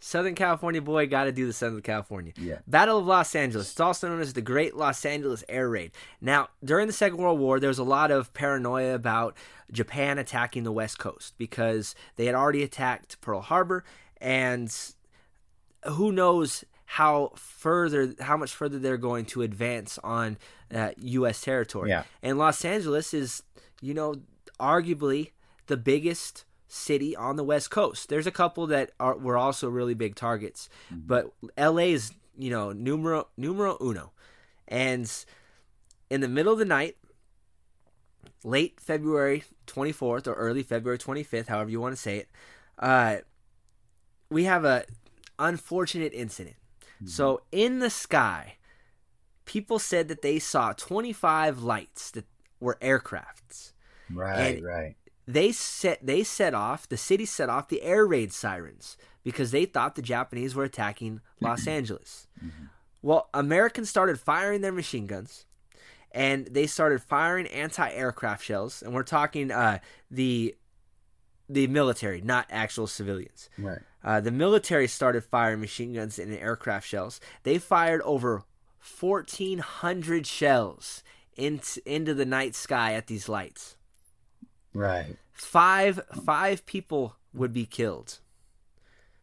Southern California boy, got to do the Southern California. Yeah. Battle of Los Angeles. It's also known as the Great Los Angeles Air Raid. Now, during the Second World War, there was a lot of paranoia about Japan attacking the West Coast because they had already attacked Pearl Harbor, and who knows how further, how much further they're going to advance on uh, U.S. territory. Yeah. And Los Angeles is, you know, arguably the biggest city on the West Coast. There's a couple that are were also really big targets, but LA is you know numero numero uno, and in the middle of the night, late February 24th or early February 25th, however you want to say it, uh, we have a unfortunate incident. So in the sky, people said that they saw 25 lights that were aircrafts Right, And- right. they set they set off the city set off the air raid sirens because they thought the Japanese were attacking Los (clears throat) Angeles. Well, Americans started firing their machine guns, and they started firing anti-aircraft shells, and we're talking uh, the the military, not actual civilians. Right. Uh, the military started firing machine guns and aircraft shells. They fired over 1,400 shells into, into the night sky at these lights Right. five five people would be killed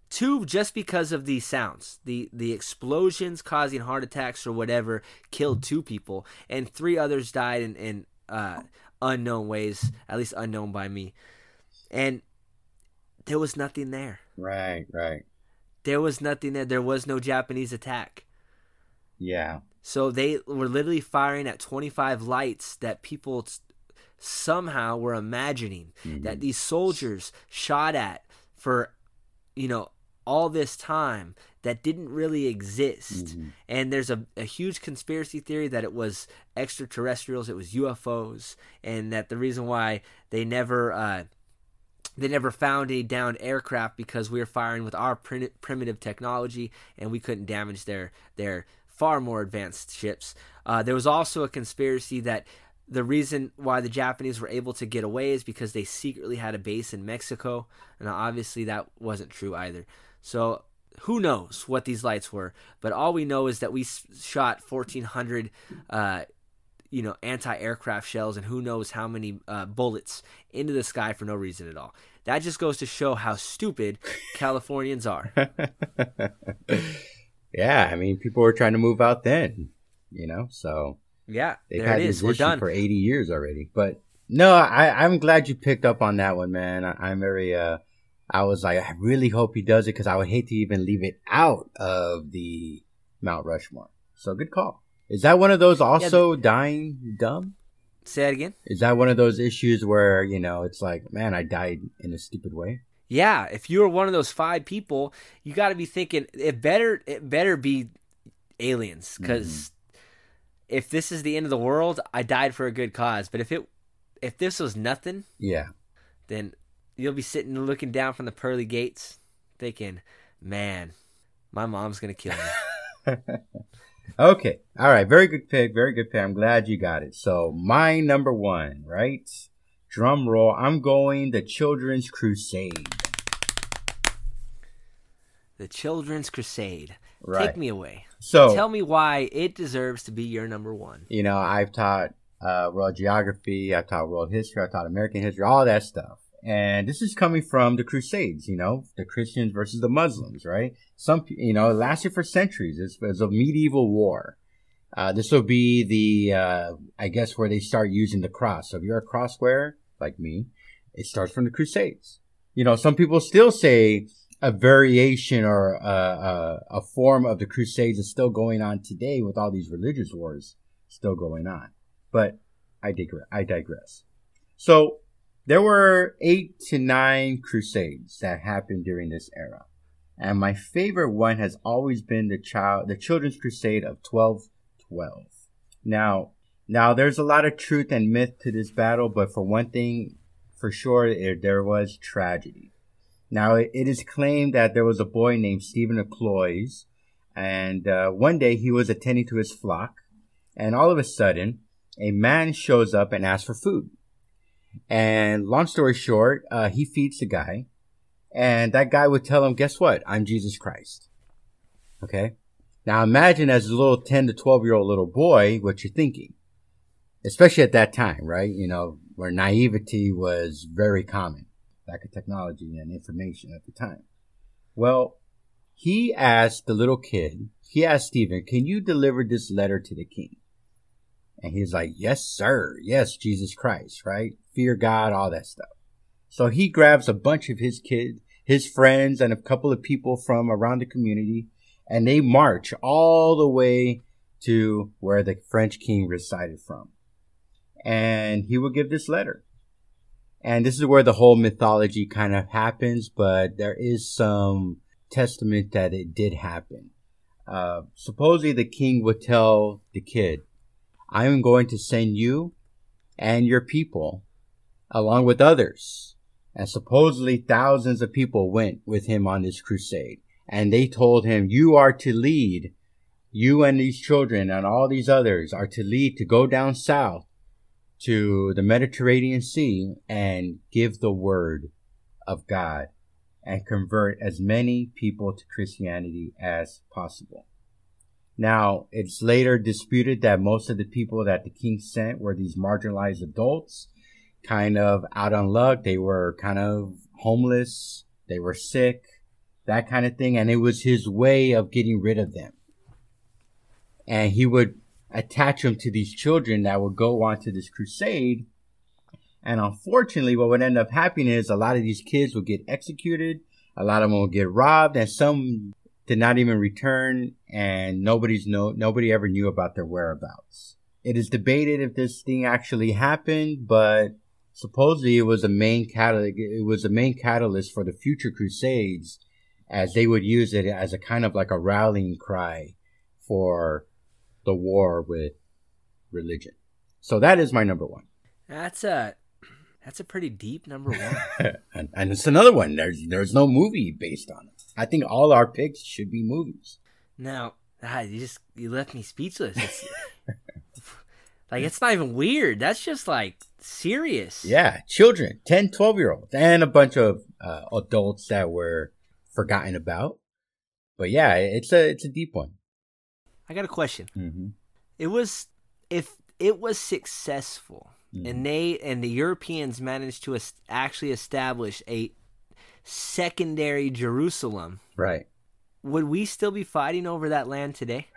two just because of these sounds the the explosions causing heart attacks or whatever killed two people and three others died in, in uh, unknown ways at least unknown by me and there was nothing there Right, right. there was nothing there there was no japanese attack Yeah. so they were literally firing at 25 lights that people somehow were imagining that these soldiers shot at for, you know, all this time that didn't really exist. And there's a, a huge conspiracy theory that it was extraterrestrials, it was UFOs, and that the reason why they never. Uh, they never found a downed aircraft because we were firing with our prim- primitive technology and we couldn't damage their their far more advanced ships. Uh, there was also a conspiracy that the reason why the Japanese were able to get away is because they secretly had a base in Mexico, and obviously that wasn't true either. So who knows what these lights were? But all we know is that we shot 1,400 uh, you know anti-aircraft shells and who knows how many uh, bullets into the sky for no reason at all that just goes to show how stupid (laughs) californians are (laughs) yeah, I mean, people were trying to move out then, you know, so yeah they've there had it this we're issue done for 80 years already. But no, I, I'm glad you picked up on that one, man. I, I'm very, uh, I was like, I really hope he does it because I would hate to even leave it out of the Mount Rushmore. So good call. Is that one of those also dying dumb? say that again Is that one of those issues where, you know, it's like, man, I died in a stupid way? yeah if you're one of those five people you got to be thinking it better it better be aliens because mm-hmm. if this is the end of the world i died for a good cause but if it if this was nothing Yeah. then you'll be sitting looking down from the pearly gates thinking man my mom's gonna kill me (laughs) Okay. All right. Very good pick. Very good pick. I'm glad you got it. So my number one, right? Drum roll. I'm going the Children's Crusade. The Children's Crusade. Right. Take me away. So Tell me why it deserves to be your number one. you know, I've taught uh, world geography. I've taught world history. I've taught American history. All that stuff. And this is coming from the Crusades. You know, the Christians versus the Muslims. Right. Some. You know, it lasted for centuries. It's, it's a medieval war. Uh, this will be the, uh, I guess, where they start using the cross. So if you're a cross wearer, like me, it starts from the Crusades. You know, some people still say a variation or a, a, a form of the Crusades is still going on today with all these religious wars still going on. But I digress. I digress. So there were eight to nine crusades that happened during this era. And my favorite one has always been the child, the children's crusade of 1212. Now, now there's a lot of truth and myth to this battle, but for one thing, for sure, it, there was tragedy. Now, it, it is claimed that there was a boy named Stephen of Cloyes, and uh, one day he was attending to his flock, and all of a sudden, a man shows up and asks for food. And long story short, uh, he feeds the guy, and that guy would tell him, "Guess what? I'm Jesus Christ." Okay. Now imagine as a little 10 to 12 year old little boy what you're thinking, especially at that time, right? You know, where naivety was very common, lack of technology and information at the time. Well, he asked the little kid he asked Stephen, Can you deliver this letter to the king? And he's like, Yes, sir. Yes, Jesus Christ, right? Fear God, all that stuff. So he grabs a bunch of his kids, his friends, and a couple of people from around the community, and they march all the way to where the French king resided from. And he will give this letter. And this is where the whole mythology kind of happens, but there is some testament that it did happen. Uh, supposedly the king would tell the kid, I am going to send you and your people along with others. And supposedly thousands of people went with him on this crusade. And they told him, you are to lead, you and these children and all these others are to lead to go down south to the Mediterranean Sea and give the word of God and convert as many people to Christianity as possible. Now, it's later disputed that most of the people that the king sent were these marginalized adults, kind of out on luck. They were kind of homeless. They were sick, that kind of thing. And it was his way of getting rid of them. And he would attach them to these children that would go on to this crusade. And unfortunately, what would end up happening is a lot of these kids would get executed. A lot of them would get robbed and some did not even return and nobody's no, nobody ever knew about their whereabouts. It is debated if this thing actually happened, but supposedly it was a main catalyst, it was a main catalyst for the future crusades as they would use it as a kind of like a rallying cry for the war with religion. So that is my number one. That's a that's a pretty deep number one. (laughs) and, and it's another one. There's there's no movie based on it. I think all our picks should be movies. Now, ah, you just you left me speechless. It's, (laughs) like it's not even weird. That's just like serious. Yeah, children, 10, 12 year olds, and a bunch of uh, adults that were forgotten about. But yeah, it's a it's a deep one. I got a question. Mm-hmm. It was if it was successful Mm. and they and the Europeans managed to actually establish a secondary Jerusalem, Right. would we still be fighting over that land today?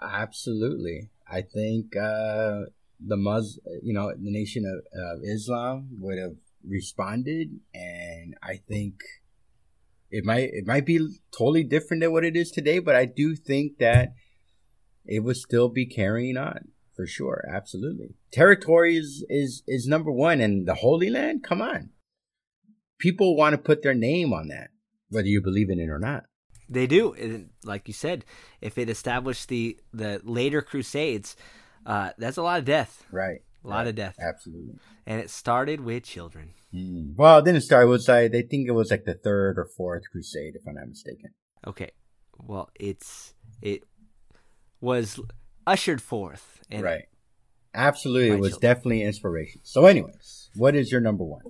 Absolutely. I think uh, the Mus, you know, the Nation of, of Islam would have responded, and I think it might it might be totally different than what it is today. But I do think that it would still be carrying on for sure. Absolutely, territory is is is number one, and the Holy Land. Come on, people want to put their name on that, whether you believe in it or not. They do, and like you said, if it established the the later Crusades, uh, that's a lot of death, Right. a lot of death, Absolutely. and it started with children. Mm. Well, it didn't start. It was like they think it was like the third or fourth crusade, if I'm not mistaken. Okay, well, it's it was ushered forth, and right. Absolutely, it was children. definitely inspiration. So, anyways, what is your number one?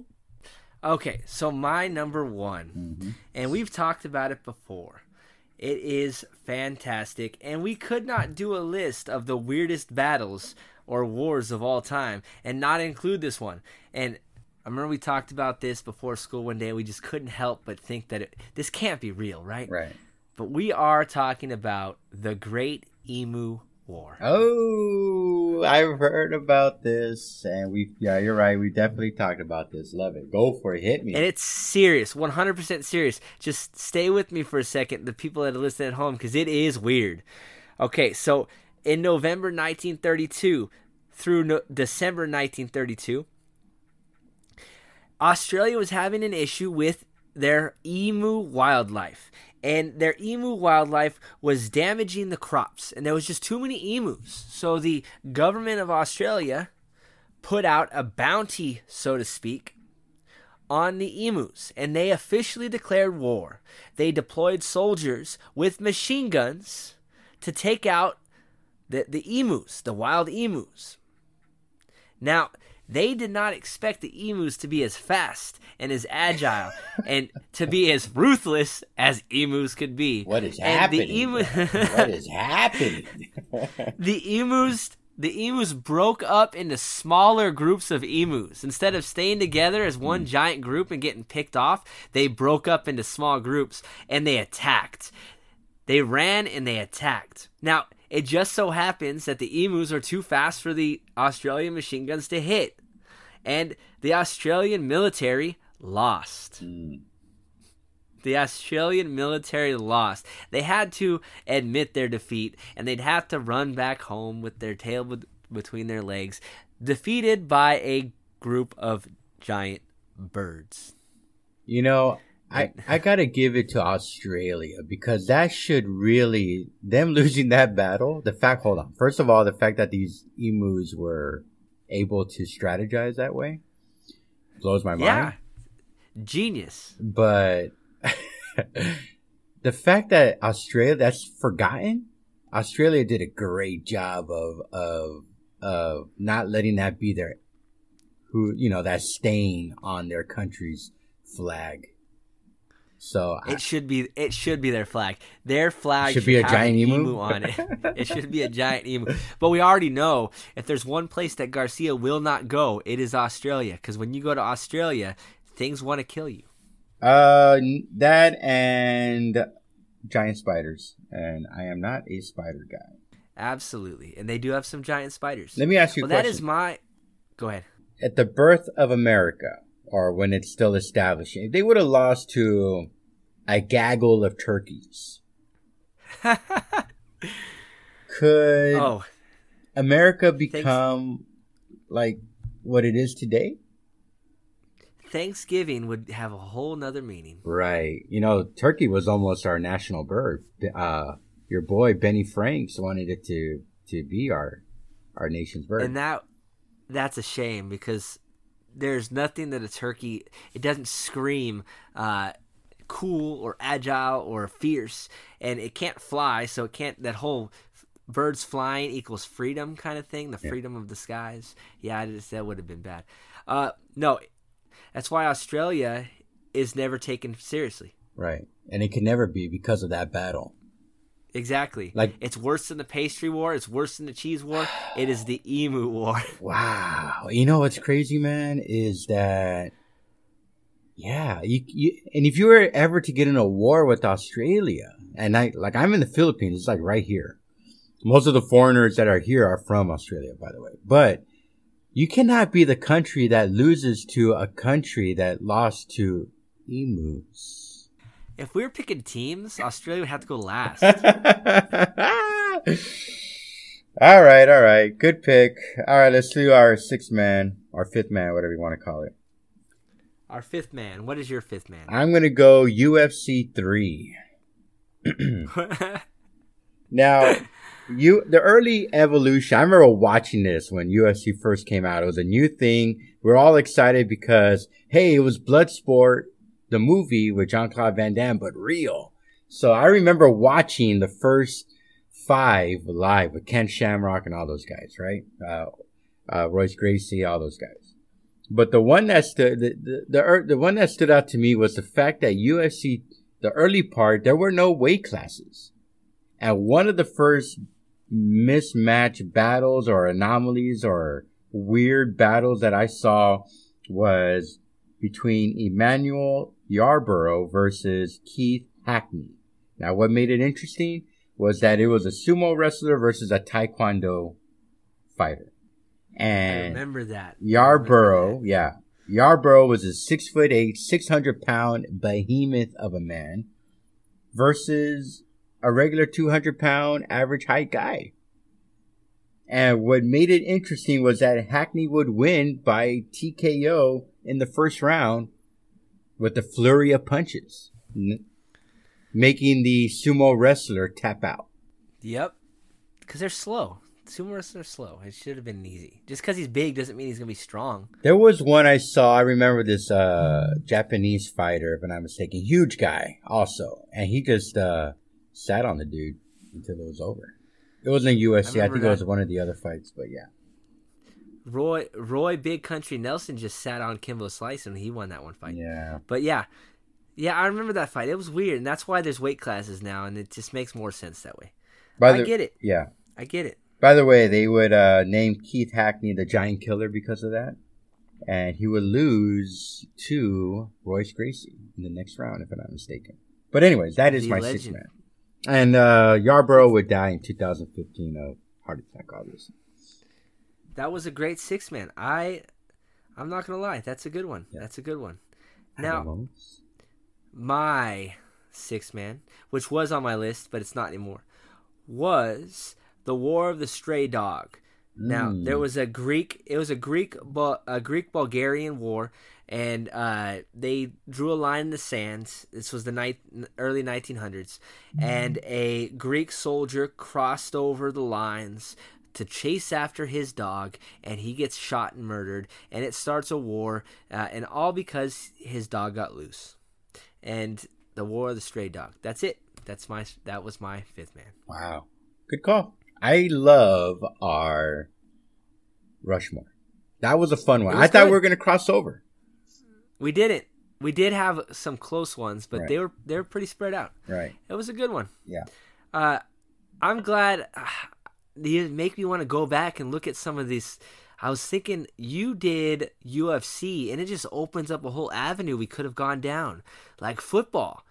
Okay, so my number one, Mm-hmm. and we've talked about it before. It is fantastic, and we could not do a list of the weirdest battles or wars of all time and not include this one. And I remember we talked about this before school one day. and We just couldn't help but think that it, this can't be real, right? Right. But we are talking about the Great Emu War. Oh, I've heard about this, and we. Yeah, you're right. We definitely talked about this. Love it. Go for it. Hit me. And it's serious, 100% serious. Just stay with me for a second, the people that are listening at home, because it is weird. Okay, so in November 1932 through no- December 1932, Australia was having an issue with their emu wildlife. And their emu wildlife was damaging the crops, and there was just too many emus. So the government of Australia put out a bounty, so to speak, on the emus, and they officially declared war. They deployed soldiers with machine guns to take out the, the emus, the wild emus. Now, they did not expect the emus to be as fast and as agile and to be as ruthless as emus could be. what is And happening? The emu- what is happening? (laughs) the emus the emus broke up into smaller groups of emus instead of staying together as one hmm. giant group and getting picked off they broke up into small groups and they attacked They ran and they attacked. Now, it just so happens that the emus are too fast for the Australian machine guns to hit. And the Australian military lost. Mm. The Australian military lost. They had to admit their defeat and they'd have to run back home with their tail be- between their legs, defeated by a group of giant birds. You know, I, I gotta give it to Australia because that should really them (laughs) losing that battle. The fact, hold on. First of all, the fact that these emus were able to strategize that way blows my Yeah. mind. Genius. But (laughs) the fact that Australia that's forgotten, Australia did a great job of of of not letting that be their who you know that stain on their country's flag. So I- It should be it should be their flag. Their flag Should be a giant an emu? on it. (laughs) it should be a giant emu. But we already know if there's one place that Garcia will not go, it is Australia. Because when you go to Australia, things want to kill you. Uh, that and giant spiders, and I am not a spider guy. Absolutely, and they do have some giant spiders. Let me ask you well, a question. is my. Go ahead. At the birth of America, or when it's still establishing, they would have lost to a gaggle of turkeys. (laughs) Could oh, America become like what it is today? Thanksgiving would have a whole nother meaning. Right. You know, turkey was almost our national bird. Uh, your boy Benny Franks wanted it to to be our our nation's bird. And that that's a shame because there's nothing that a turkey it doesn't scream uh, cool or agile or fierce and it can't fly so it can't that whole birds flying equals freedom kind of thing the Yeah. freedom of the skies yeah I just, that would have been bad uh, no that's why australia is never taken seriously right. And it can never be because of that battle. exactly Like- it's worse than the pastry war it's worse than the cheese war it is the emu war (laughs) Wow. You know what's crazy, man, is that yeah, you, you and if you were ever to get in a war with Australia, and I like I'm in the Philippines, it's like right here. Most of the foreigners that are here are from Australia, by the way. But you cannot be the country that loses to a country that lost to emus. if we were picking teams australia would have to go last (laughs) all right, all right. Good pick. All right, let's do our sixth man, our fifth man, whatever you want to call it. Our fifth man. What is your fifth man? I'm gonna go UFC three. (laughs) Now, you the early evolution. I remember watching this when UFC first came out. It was a new thing. We are all excited because hey, it was Bloodsport, the movie with Jean Claude Van Damme, but real. So I remember watching the first five live with Ken Shamrock and all those guys, right? Uh, uh, Royce Gracie, all those guys. But the one that stood the the, the the one that stood out to me was the fact that UFC the early part there were no weight classes. And one of the first mismatch battles or anomalies or weird battles that I saw was between Emmanuel Yarborough versus Keith Hackney. Now, what made it interesting was that it was a sumo wrestler versus a taekwondo fighter. I And remember that. Yarborough, yeah. Yarborough was a six foot eight, 600 pound behemoth of a man versus a regular 200 pound average height guy. And what made it interesting was that Hackney would win by TKO in the first round with a flurry of punches, making the sumo wrestler tap out. Yep. Because they're slow. Sumo wrestlers are slow. It should have been easy. Just because he's big doesn't mean he's gonna be strong. There was one I saw. I remember this uh, Japanese fighter, if I'm not mistaken, huge guy also, and he just uh, sat on the dude until it was over. It wasn't UFC. I, I think remember it was one of the other fights, but yeah. Roy Roy Big Country Nelson just sat on Kimbo Slice and he won that one fight. Yeah. But yeah, yeah, I remember that fight. It was weird, and that's why there's weight classes now, and it just makes more sense that way. By I get it. Yeah. I get it. By the way, they would uh, name Keith Hackney the Giant Killer because of that, and he would lose to Royce Gracie in the next round, if I'm not mistaken. But anyways, that is The my legend. sixth man. And uh, Yarborough would die in 2015 of heart attack, obviously. That was a great six man. I, I'm not gonna lie, that's a good one. Yeah. That's a good one. Now, my six man, which was on my list, but it's not anymore, was the War of the Stray Dog. Now Mm. there was a Greek. It was a Greek, a Greek Bulgarian war, and uh, they drew a line in the sand. This was the night, early 1900s, and a Greek soldier crossed over the lines to chase after his dog, and he gets shot and murdered, and it starts a war, uh, and all because his dog got loose, and the War of the Stray Dog. That's it. That's my. That was my fifth man. Wow. Good call. I love our Rushmore. That was a fun one. I thought good. we were going to cross over. We didn't. We did have some close ones, but Right. they were they were pretty spread out. Right. It was a good one. Yeah. Uh, I'm glad. Uh, you make me want to go back and look at some of these. I was thinking you did UFC, and it just opens up a whole avenue we could have gone down, like football.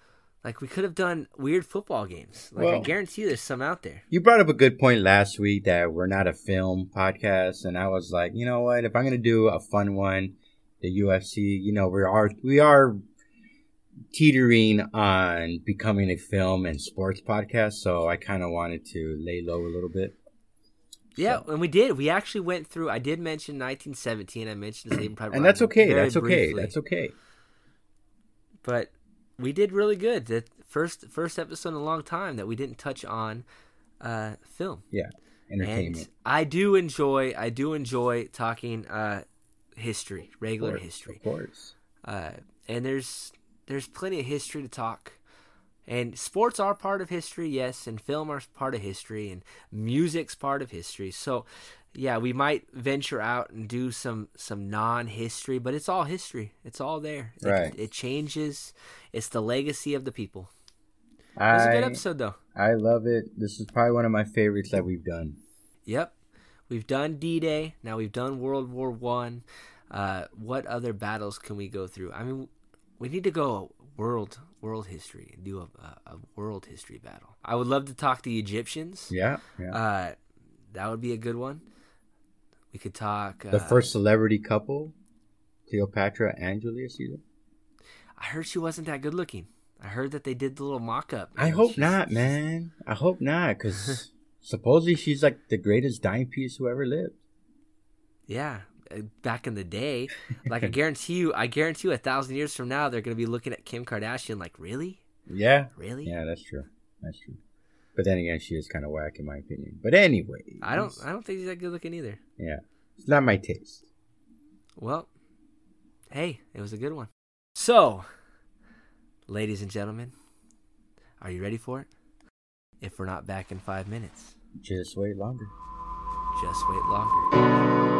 Like we could have done weird football games. Like I Well- guarantee there's some out there. You brought up a good point last week that we're not a film podcast, and I was like, you know what? If I'm going to do a fun one, the UFC, you know, we are we are teetering on becoming a film and sports podcast, so I kind of wanted to lay low a little bit. Yeah, So- and we did. We actually went through. I did mention 1917. I mentioned Saving Private and that's okay. That's okay. briefly. That's okay. but we did really good. The first first episode in a long time that we didn't touch on uh, film. Yeah, entertainment. And I do enjoy I do enjoy talking uh, history, Of regular course, history. Of course. Uh, and there's there's plenty of history to talk. And sports are part of history, yes, and film are part of history, and music's part of history. So, yeah, we might venture out and do some some non-history, but it's all history. It's all there. It- Right. It, changes. It's the legacy of the people. It was a good episode, though. I love it. This is probably one of my favorites that we've done. Yep. We've done D-Day. Now we've done World War One. Uh, what other battles can we go through? I mean, we need to go world world history and do a, a, a world history battle. I would love to talk to the Egyptians. Yeah, yeah. Uh, that would be a good one. We could talk. Uh, the first celebrity couple, Cleopatra and Julius Caesar. I heard she wasn't that good looking. I heard that they did the little mock-up. I hope she's- not, man. I hope not, because (laughs) supposedly she's like the greatest dime piece who ever lived. Yeah, uh, back in the day, (laughs) like I guarantee you, I guarantee you, a thousand years from now, they're gonna be looking at Kim Kardashian like, really, Yeah, really? yeah, that's true. That's true. But then again, she is kind of whack in my opinion. But anyway, I don't, I don't think she's that good looking either. Yeah, it's not my taste. Well, hey, it was a good one. So, ladies and gentlemen, are you ready for it? If we're not back in five minutes, Just wait longer. just wait longer.